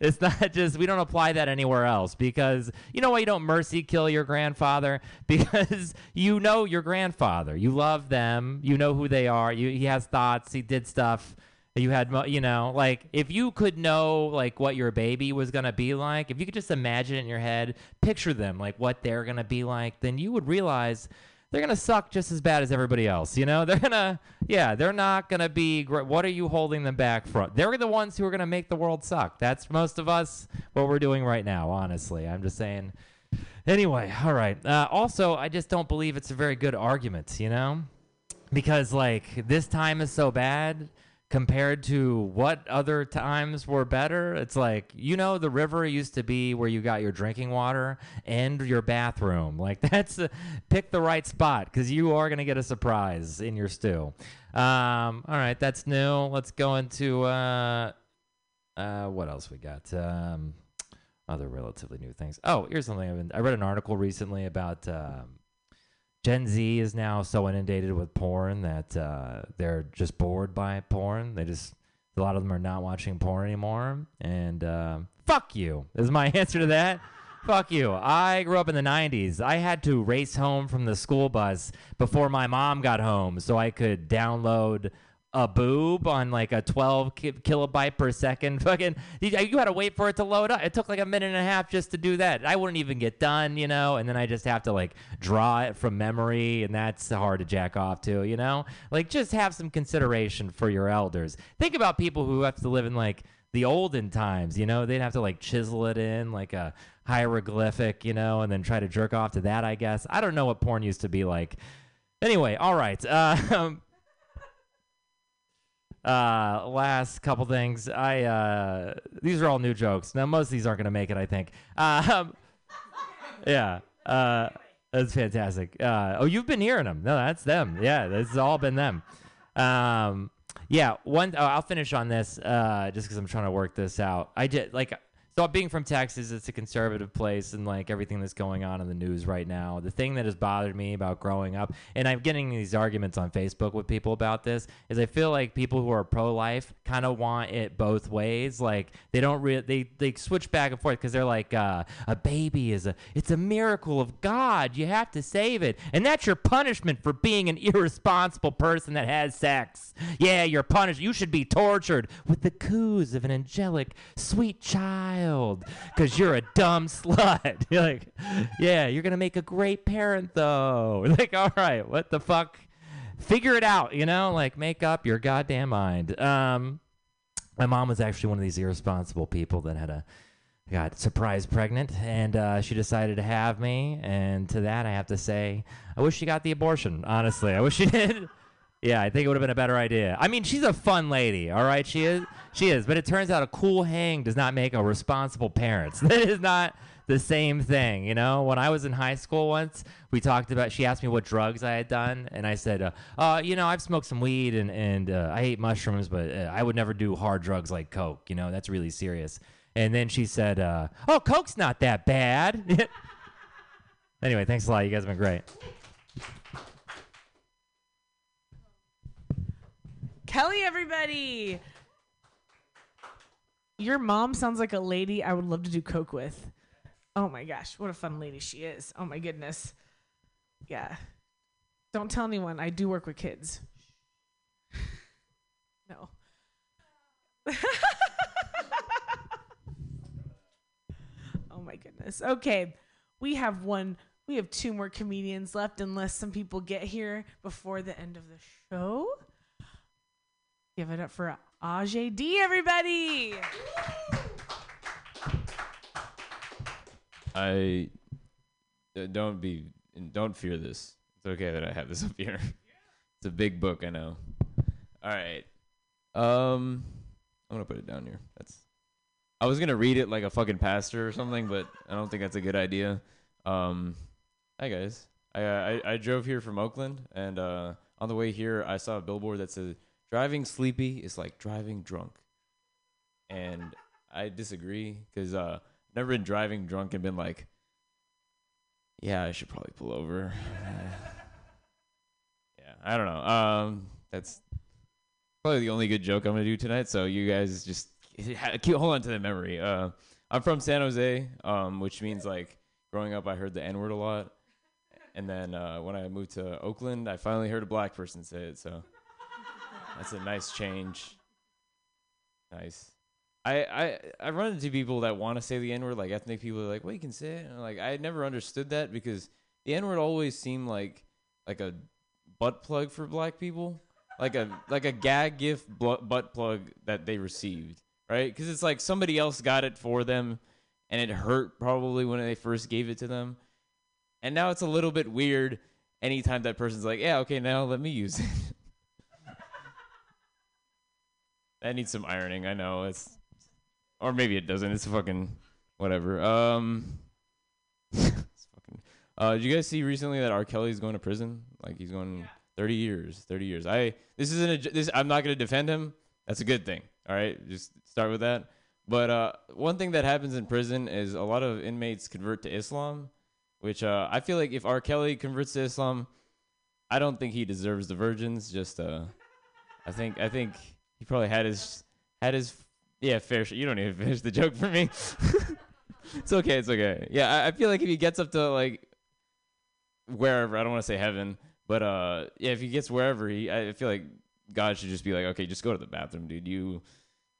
it's not just we don't apply that anywhere else because you know why you don't mercy kill your grandfather? Because you know your grandfather. You love them. You know who they are. You, he has thoughts. He did stuff. You had you know like if you could know like what your baby was to be like if you could just imagine it in your head picture them like what they're to be like then you would realize they're to suck just as bad as everybody else you know? They're to yeah they're not to be gr- what are you holding them back from? They're the ones who are to make the world suck. That's most of us what we're doing right now honestly. I'm just saying. Anyway all right. Uh, also i just don't believe it's a very good argument you know? Because like this time is so bad compared to what other times were better it's like you know the river used to be where you got your drinking water and your bathroom. Like that's a, pick the right spot because you are going to get a surprise in your stew. Um, all right that's new. Let's go into uh, uh, what else we got? Um, other relatively new things. Oh here's something I've been, i read an article recently about um, Gen Z is now so inundated with porn that uh, they're just bored by porn. They just a lot of them are not watching porn anymore. And uh, fuck you is my answer to that. fuck you. I grew up in the '90s. I had to race home from the school bus before my mom got home so I could download a boob on like a 12 kilobyte per second fucking you, had to wait for it to load up. It took like a minute and a half just to do that. I wouldn't even get done you know? And then i just have to like draw it from memory and that's hard to jack off to you know? Like just have some consideration for your elders. Think about people who have to live in like the olden times you know? They'd have to like chisel it in like a hieroglyphic you know and then try to jerk off to that i guess. I don't know what porn used to be like. Anyway all right um, uh last couple things. I uh these are all new jokes. Now most of these aren't gonna make it i think. Um yeah uh that's fantastic. Uh oh you've been hearing them no that's them. Yeah this has all been them. Um yeah one oh, i'll finish on this uh just because i'm trying to work this out. I did like so being from Texas, it's a conservative place, and like everything that's going on in the news right now, the thing that has bothered me about growing up, and I'm getting these arguments on Facebook with people about this, is I feel like people who are pro-life kind of want it both ways. Like they don't really they they switch back and forth because they're like uh, a baby is a it's a miracle of God. You have to save it, and that's your punishment for being an irresponsible person that has sex. Yeah, you're punished. You should be tortured with the coos of an angelic, sweet child because you're a dumb slut. You're like, yeah, you're gonna make a great parent though. Like, all right, what the fuck? Figure it out, you know? Like, make up your goddamn mind. Um, my mom was actually one of these irresponsible people that had a got surprise pregnant and uh, she decided to have me and to that i have to say i wish she got the abortion honestly i wish she did yeah i think it would have been a better idea. I mean she's a fun lady all right? She is she is. But it turns out a cool hang does not make a responsible parent. That is not the same thing you know? When i was in high school once we talked about she asked me what drugs i had done and i said uh, uh you know i've smoked some weed and, and uh, i ate mushrooms but uh, i would never do hard drugs like coke you know? That's really serious. And then she said, uh, "Oh, Coke's not that bad." anyway, thanks a lot. You guys have been great. Kelly, everybody. Your mom sounds like a lady I would love to do coke with. Oh my gosh, what a fun lady she is. Oh my goodness. Yeah. Don't tell anyone. I do work with kids. no. Oh my goodness. Okay. We have one we have two more comedians left unless some people get here before the end of the show. Give it up for Ajay D everybody. I uh, don't be don't fear this. It's okay that I have this up here. It's a big book, I know. All right. Um I'm going to put it down here. That's I was going to read it like a fucking pastor or something, but I don't think that's a good idea. Um Hi guys. I uh, I I drove here from Oakland and uh on the way here I saw a billboard that said driving sleepy is like driving drunk. And I disagree cuz uh I've never been driving drunk and been like yeah, I should probably pull over. yeah, I don't know. Um, that's probably the only good joke I'm gonna do tonight. So you guys just hold on to the memory. Uh, I'm from San Jose, um, which means like growing up, I heard the N word a lot, and then uh, when I moved to Oakland, I finally heard a black person say it. So that's a nice change. Nice. I, I I run into people that want to say the N word, like ethnic people, are like, well, you can say it. And like, I never understood that because the N word always seemed like like a butt plug for black people, like a like a gag gift butt plug that they received, right? Because it's like somebody else got it for them, and it hurt probably when they first gave it to them, and now it's a little bit weird anytime that person's like, yeah, okay, now let me use it. that needs some ironing. I know it's or maybe it doesn't. It's fucking whatever. Um, fucking. Uh, did you guys see recently that R. Kelly's going to prison? Like he's going thirty years. Thirty years. I this isn't a this. I'm not gonna defend him. That's a good thing. All right, just start with that. But uh, one thing that happens in prison is a lot of inmates convert to Islam, which uh, I feel like if R. Kelly converts to Islam, I don't think he deserves the virgins. Just uh, I think I think he probably had his had his yeah fair. You don't to finish the joke for me. it's okay. It's okay. Yeah, I, I feel like if he gets up to like wherever, I don't want to say heaven, but uh, yeah, if he gets wherever, he I feel like God should just be like, okay, just go to the bathroom, dude. You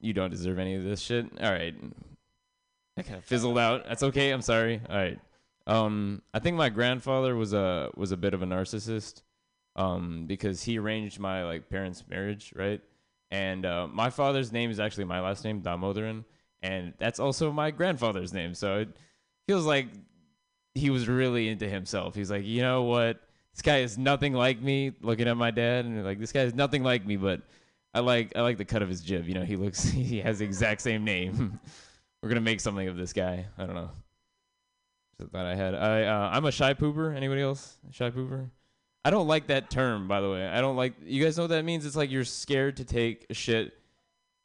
you don't deserve any of this shit. All right. That kind of fizzled out. That's okay. I'm sorry. All right. Um, I think my grandfather was a was a bit of a narcissist, um, because he arranged my like parents' marriage, right? And uh, my father's name is actually my last name, Damodaran, and that's also my grandfather's name. So it feels like he was really into himself. He's like, you know what? This guy is nothing like me. Looking at my dad, and like, this guy is nothing like me, but I like I like the cut of his jib. You know, he looks he has the exact same name. We're gonna make something of this guy. I don't know. Just thought I had. I uh, I'm a shy pooper. Anybody else? Shy pooper. I don't like that term, by the way. I don't like. You guys know what that means? It's like you're scared to take a shit,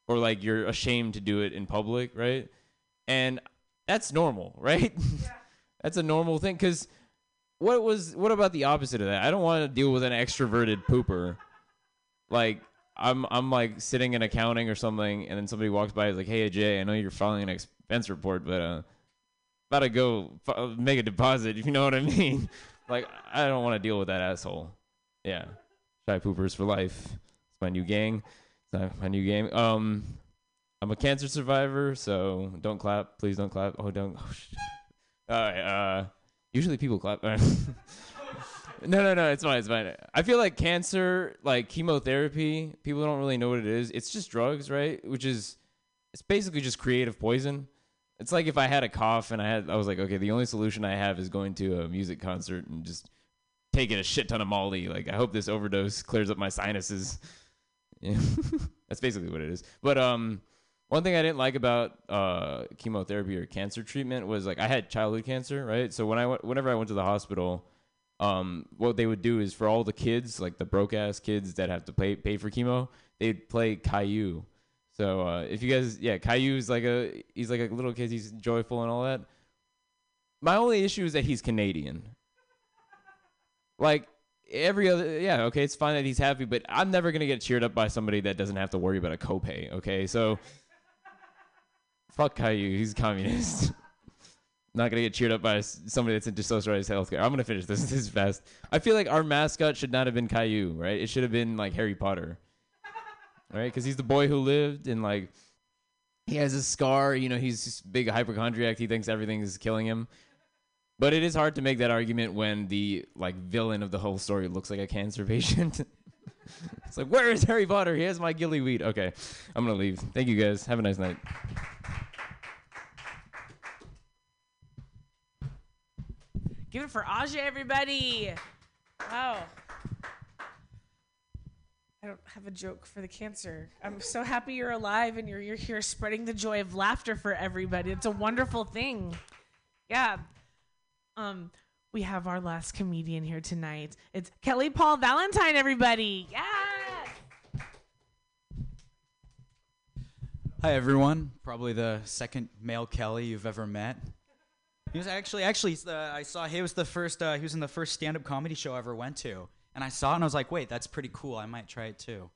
or like you're ashamed to do it in public, right? And that's normal, right? that's a normal thing. Cause what was what about the opposite of that? I don't want to deal with an extroverted pooper. Like I'm I'm like sitting in accounting or something, and then somebody walks by and is like, "Hey Jay, I know you're filing an expense report, but uh, about to go f- make a deposit. If you know what I mean." Like I don't want to deal with that asshole. Yeah, shy poopers for life. It's my new gang. It's my- new game. Um, I'm a cancer survivor, so don't clap. Please don't clap. Oh, don't. Oh, shit. All right. Uh, usually people clap. no, no, no. It's fine. It's fine. I feel like cancer, like chemotherapy, people don't really know what it is. It's just drugs, right? Which is, it's basically just creative poison. It's like if I had a cough and I had, I was like, okay, the only solution I have is going to a music concert and just taking a shit ton of Molly. Like, I hope this overdose clears up my sinuses. That's basically what it is. But um, one thing I didn't like about uh, chemotherapy or cancer treatment was like I had childhood cancer, right? So when I went, whenever I went to the hospital, um, what they would do is for all the kids, like the broke ass kids that have to pay pay for chemo, they'd play Caillou. So uh, if you guys, yeah, Caillou is like a he's like a little kid. He's joyful and all that. My only issue is that he's Canadian. Like every other, yeah, okay, it's fine that he's happy, but I'm never gonna get cheered up by somebody that doesn't have to worry about a copay. Okay, so fuck Caillou. He's communist. Not gonna get cheered up by somebody that's into socialized healthcare. I'm gonna finish this. This fast. I feel like our mascot should not have been Caillou, right? It should have been like Harry Potter. Right? Because he's the boy who lived and like he has a scar. You know, he's big hypochondriac. He thinks everything is killing him. But it is hard to make that argument when the like villain of the whole story looks like a cancer patient. it's like, where is Harry Potter? He has my gilly weed. Okay, I'm gonna leave. Thank you guys. Have a nice night. Give it for Aja, everybody. Wow. I don't have a joke for the cancer. I'm so happy you're alive and you're you're here spreading the joy of laughter for everybody. It's a wonderful thing. Yeah. Um we have our last comedian here tonight. It's Kelly Paul Valentine, everybody. Yeah. Hi everyone. Probably the second male Kelly you've ever met. He was actually actually the, I saw he was the first uh, he was in the first stand-up comedy show I ever went to, and I saw it and I was like, wait, that's pretty cool. I might try it too.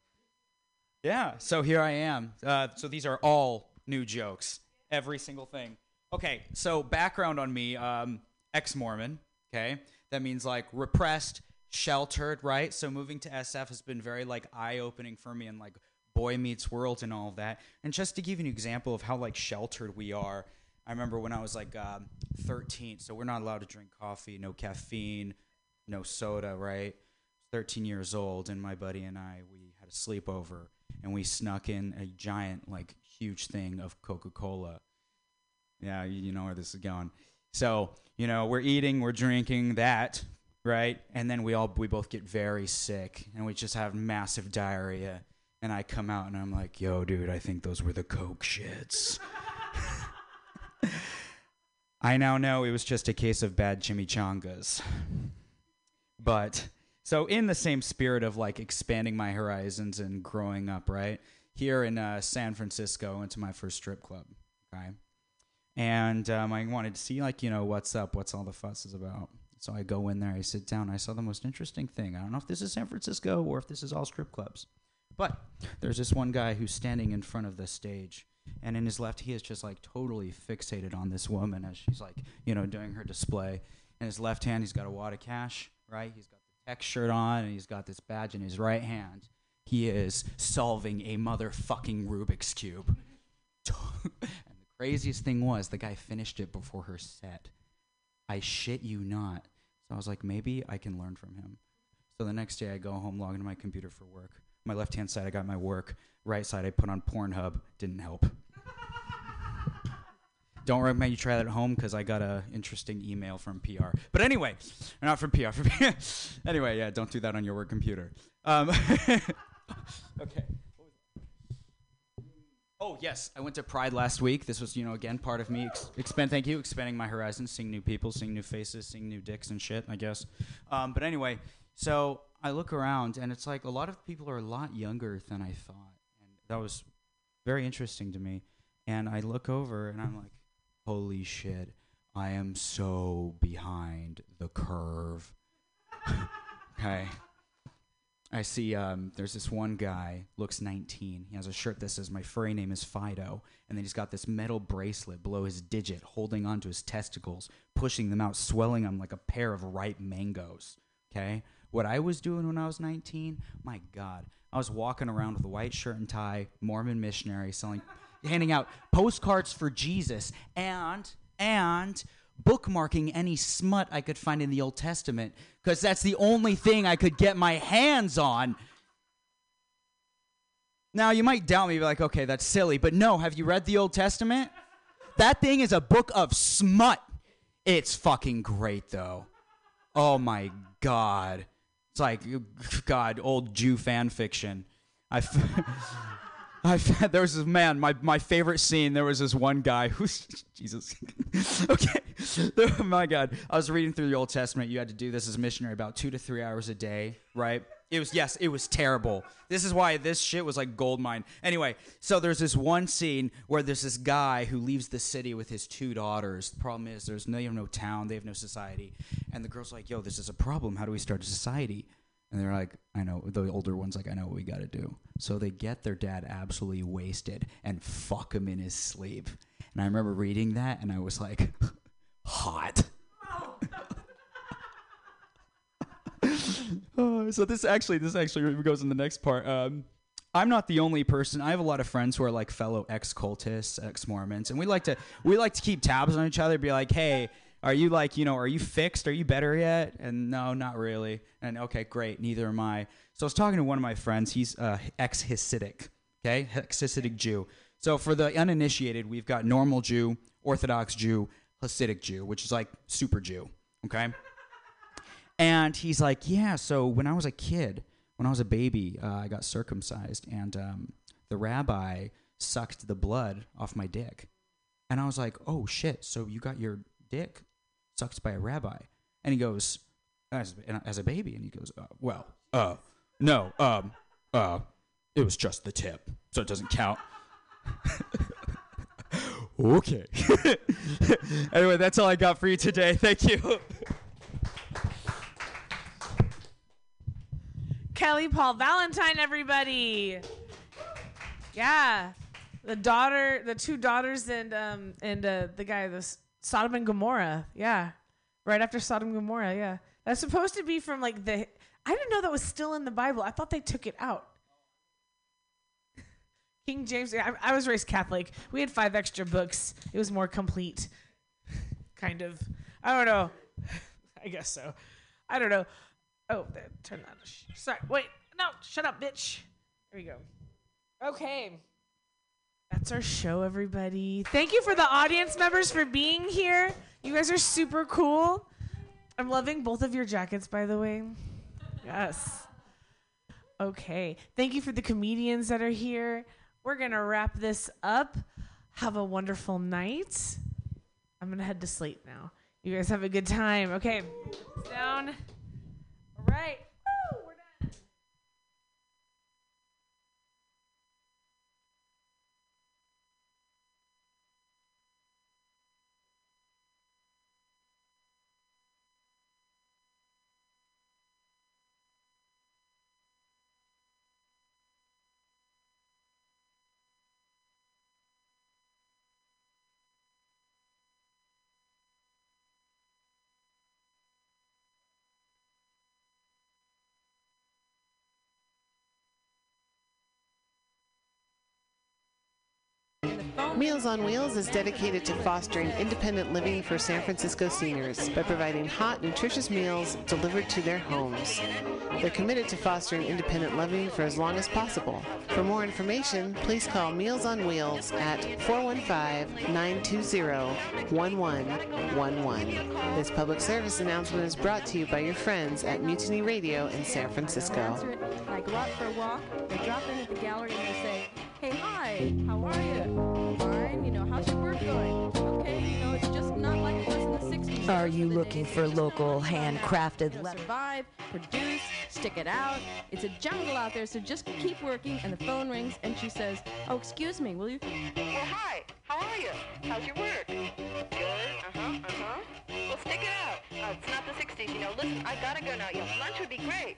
Yeah. So here I am. Uh, so these are all new jokes, every single thing. Okay. So background on me, um, ex-Mormon. Okay, that means like repressed, sheltered, right? So moving to SF has been very like eye-opening for me and like boy meets world and all of that. And just to give you an example of how like sheltered we are, I remember when I was like um, 13, so we're not allowed to drink coffee, no caffeine, no soda, right? 13 years old, and my buddy and I, we had a sleepover, and we snuck in a giant, like, huge thing of Coca Cola. Yeah, you, know where this is going. So, you know, we're eating, we're drinking that, right? And then we all, we both get very sick, and we just have massive diarrhea. And I come out and I'm like, yo, dude, I think those were the Coke shits. I now know it was just a case of bad chimichangas. But so in the same spirit of like expanding my horizons and growing up, right? Here in uh, San Francisco, I went to my first strip club, okay? And um, I wanted to see like, you know, what's up, what's all the fuss is about. So I go in there, I sit down, I saw the most interesting thing. I don't know if this is San Francisco or if this is all strip clubs. But there's this one guy who's standing in front of the stage and in his left he is just like totally fixated on this woman as she's like you know doing her display in his left hand he's got a wad of cash right he's got shirt on and he's got this badge in his right hand. He is solving a motherfucking rubik's cube. And the craziest thing was the guy finished it before her set. I shit you not. So i was like maybe i can learn from him. So the next day i go home log into my computer for work. My left hand side i got my work. Right side i put on pornhub. Didn't help don't recommend you try that at home because I got a interesting email from PR. But anyway, not from PR. From PR. anyway, yeah, don't do that on your work computer. Um, okay. Oh yes, I went to Pride last week. This was, you know, again part of me ex- expand. Thank you, expanding my horizons, seeing new people, seeing new faces, seeing new dicks and shit. I guess. Um, but anyway, so I look around and it's like a lot of people are a lot younger than I thought, and that was very interesting to me. And I look over and I'm like, holy shit, I am so behind the curve. okay. I see um, there's this one guy, looks 19. He has a shirt that says, My furry name is Fido. And then he's got this metal bracelet below his digit, holding onto his testicles, pushing them out, swelling them like a pair of ripe mangoes. Okay? What I was doing when I was 19, my God. I was walking around with a white shirt and tie, Mormon missionary, selling, handing out postcards for Jesus, and, and, bookmarking any smut I could find in the Old Testament because that's the only thing I could get my hands on. Now, you might doubt me, be like, okay, that's silly, but no, have you read the Old Testament? That thing is a book of smut. It's fucking great, though. Oh my God. It's like, God, old Jew fan fiction. I. F- I there was this man. My my favorite scene. There was this one guy who's Jesus. okay, my God. I was reading through the Old Testament. You had to do this as a missionary about two to three hours a day, right? It was yes, it was terrible. This is why this shit was like gold mine. Anyway, so there's this one scene where there's this guy who leaves the city with his two daughters. The problem is there's no no town, they have no society, and the girl's like, "Yo, this is a problem. How do we start a society?" And they're like, I know. The older one's like, I know what we got to do. So they get their dad absolutely wasted and fuck him in his sleep. And I remember reading that and I was like, hot. oh, so this actually, this actually goes in the next part. Um, I'm not the only person. I have a lot of friends who are like fellow ex-cultists, ex-Mormons, and we like to we like to keep tabs on each other. Be like, hey, are you like you know, are you fixed? Are you better yet? And no, not really. And okay, great, neither am I. So I was talking to one of my friends. He's uh, ex-Hasidic, okay, ex-Hasidic Jew. So for the uninitiated, we've got normal Jew, Orthodox Jew, Hasidic Jew, which is like super Jew, okay. And he's like, yeah. So when I was a kid, when I was a baby, uh, I got circumcised, and um, the rabbi sucked the blood off my dick. And I was like, oh shit. So you got your dick sucked by a rabbi? And he goes, as, as a baby, and he goes, uh, well, uh, no, um, uh, it was just the tip, so it doesn't count. okay. anyway, that's all I got for you today. Thank you. Kelly Paul Valentine, everybody. Yeah, the daughter, the two daughters, and um and uh, the guy, the S- Sodom and Gomorrah. Yeah, right after Sodom and Gomorrah. Yeah, that's supposed to be from like the. I didn't know that was still in the Bible. I thought they took it out. King James. I, I was raised Catholic. We had five extra books. It was more complete, kind of. I don't know. I guess so. I don't know. Oh, turn that. Sorry. Wait. No. Shut up, bitch. There we go. Okay. That's our show, everybody. Thank you for the audience members for being here. You guys are super cool. I'm loving both of your jackets, by the way. Yes. Okay. Thank you for the comedians that are here. We're going to wrap this up. Have a wonderful night. I'm going to head to sleep now. You guys have a good time. Okay. Down. All right. Woo, we're done. Meals on Wheels is dedicated to fostering independent living for San Francisco seniors by providing hot, nutritious meals delivered to their homes. They're committed to fostering independent living for as long as possible. For more information, please call Meals on Wheels at 415-920-1111. This public service announcement is brought to you by your friends at Mutiny Radio in San Francisco. I go out for a walk. I drop in at the gallery and I say, "Hey, hi, how are you? Are you looking for local handcrafted leather? Survive, produce, stick it out. It's a jungle out there, so just keep working." And the phone rings, and she says, "Oh, excuse me, will you?" Well, hi. How are you? How's your work? Good. Uh-huh, uh-huh. Well, stick it out. Uh, it's not the 60s, you know. Listen, I gotta go now. Yeah, lunch would be great.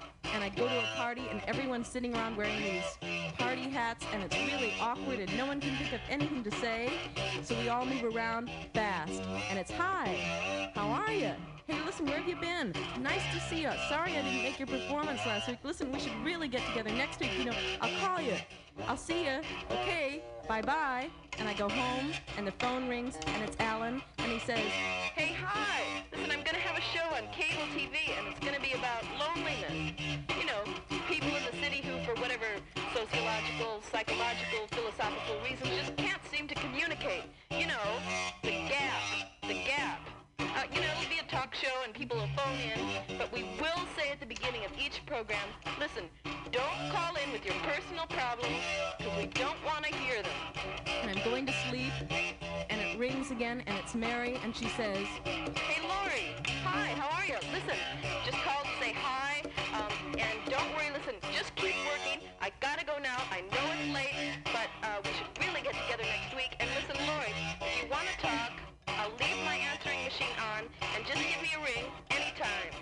And I go to a party and everyone's sitting around wearing these party hats and it's really awkward and no one can think of anything to say. So we all move around fast and it's hi, how are you? Hey, listen, where have you been? Nice to see you. Sorry I didn't make your performance last week. Listen, we should really get together next week. You know, I'll call you. I'll see you. Okay, bye bye. And I go home and the phone rings and it's Alan and he says, Hey, hi. Listen, I'm gonna have a show on cable TV, and it's gonna be about loneliness. Sociological, psychological, philosophical reasons, just can't seem to communicate. You know, the gap, the gap. Uh, you know, it'll be a talk show and people will phone in, but we will say at the beginning of each program, listen, don't call in with your personal problems because we don't want to hear them. and I'm going to sleep and it rings again and it's Mary and she says, Hey, Laurie. Hi, how are you? Listen, just um, and don't worry, listen, just keep working. I gotta go now. I know it's late, but uh, we should really get together next week. And listen, Lloyd, if you want to talk, I'll leave my answering machine on, and just give me a ring anytime.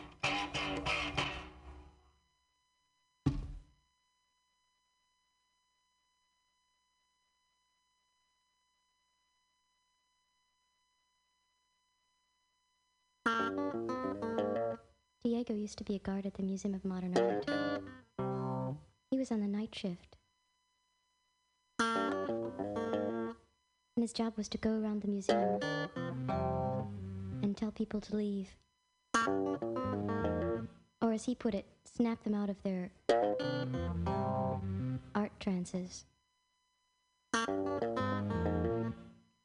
Thank you. Diego used to be a guard at the Museum of Modern Art. He was on the night shift. And his job was to go around the museum and tell people to leave. Or, as he put it, snap them out of their art trances.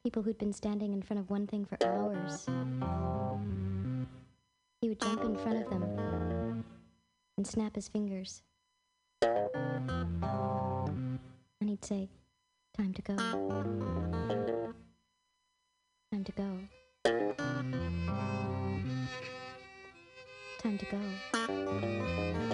People who'd been standing in front of one thing for hours. He would jump in front of them and snap his fingers. And he'd say, Time to go. Time to go. Time to go.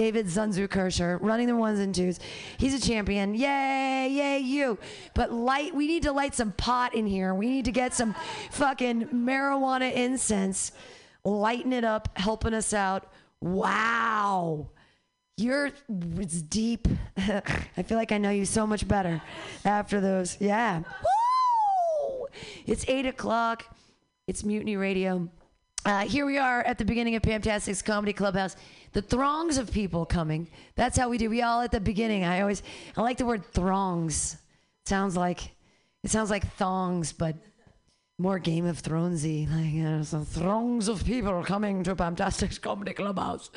David Zunzu Kirscher, running the ones and twos. He's a champion. Yay, yay, you. But light, we need to light some pot in here. We need to get some fucking marijuana incense, lighten it up, helping us out. Wow. You're it's deep. I feel like I know you so much better after those. Yeah. Woo! It's eight o'clock. It's Mutiny Radio. Uh, here we are at the beginning of Fantastic's Comedy Clubhouse. The throngs of people coming. That's how we do. We all at the beginning. I always I like the word throngs. It sounds like it sounds like thongs, but more Game of Thronesy. Like you know, some throngs of people coming to Fantastic's Comedy Clubhouse,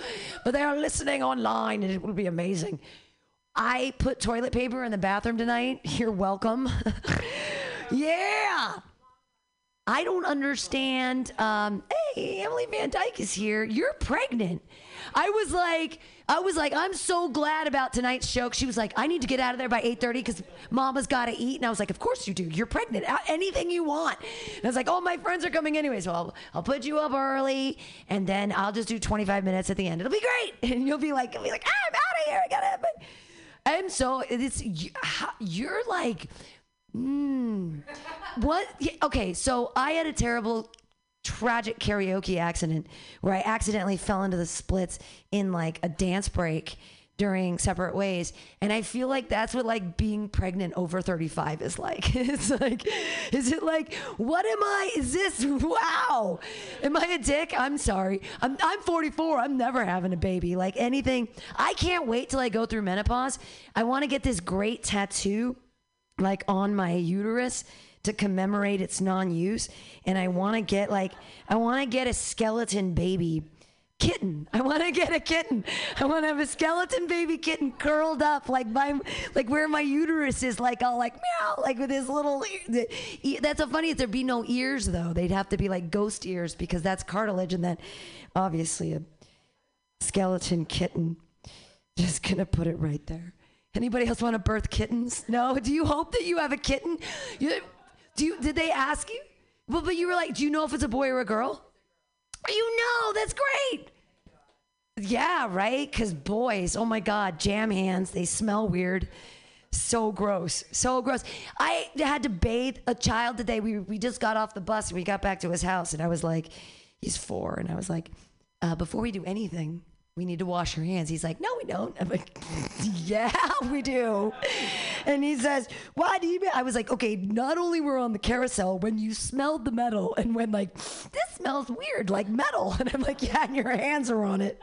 but they are listening online, and it will be amazing. I put toilet paper in the bathroom tonight. You're welcome. yeah. I don't understand. Um, hey, Emily Van Dyke is here. You're pregnant. I was like, I was like, I'm so glad about tonight's show. She was like, I need to get out of there by 8:30 because Mama's got to eat. And I was like, Of course you do. You're pregnant. Anything you want. And I was like, Oh, my friends are coming anyway, so I'll, I'll put you up early, and then I'll just do 25 minutes at the end. It'll be great. And you'll be like, you'll be like, I'm out of here. I gotta. But I'm so it's you're like. Mm. What? Okay, so I had a terrible, tragic karaoke accident where I accidentally fell into the splits in like a dance break during separate ways. And i feel like that's what like being pregnant over 35 is like. It's like is it like what am i is this wow? Am i a dick? I'm sorry. I'm, I'm 44 i'm never having a baby. Like anything. I can't wait till i go through menopause. I want to get this great tattoo like on my uterus to commemorate its non-use and i want to get like i want to get a skeleton baby kitten i want to get a kitten i want to have a skeleton baby kitten curled up like my like where my uterus is like all like meow like with his little that's so funny there'd be no ears though they'd have to be like ghost ears because that's cartilage and then obviously a skeleton kitten just gonna put it right there Anybody else want to birth kittens? No. Do you hope that you have a kitten? You, do you? Did they ask you? Well, but you were like, do you know if it's a boy or a girl? You know. That's great. Yeah, right. Because boys, oh my God, jam hands. They smell weird. So gross. So gross. I had to bathe a child today. We we just got off the bus and we got back to his house, and I was like, he's four, and I was like, uh, before we do anything, we need to wash our hands. He's like, no, we don't. I'm like, yeah, we do. And he says, why do you? I was like, okay, not only were on the carousel when you smelled the metal and when like, this smells weird, like metal. And I'm like, yeah, and your hands are on it.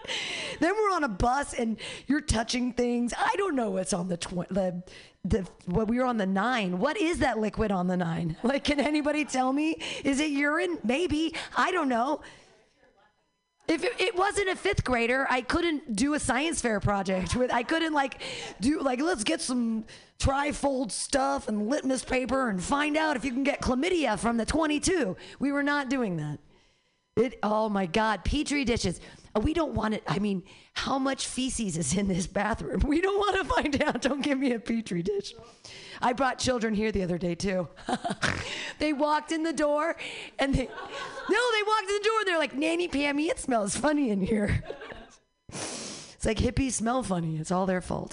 Then we're on a bus and you're touching things. I don't know what's on the tw- the the what we were on the nine. What is that liquid on the nine? Like, can anybody tell me? Is it urine? Maybe. I don't know. If it, it wasn't a fifth grader, I couldn't do a science fair project with. I couldn't like do like let's get some trifold stuff and litmus paper and find out if you can get chlamydia from the 22. We were not doing that. It. Oh my God, petri dishes. Uh, We don't want it. I mean, how much feces is in this bathroom? We don't want to find out. Don't give me a petri dish. I brought children here the other day too. they walked in the door and they no, they walked in the door and they're like, Nanny Pammy, it smells funny in here. it's like hippies smell funny. It's all their fault.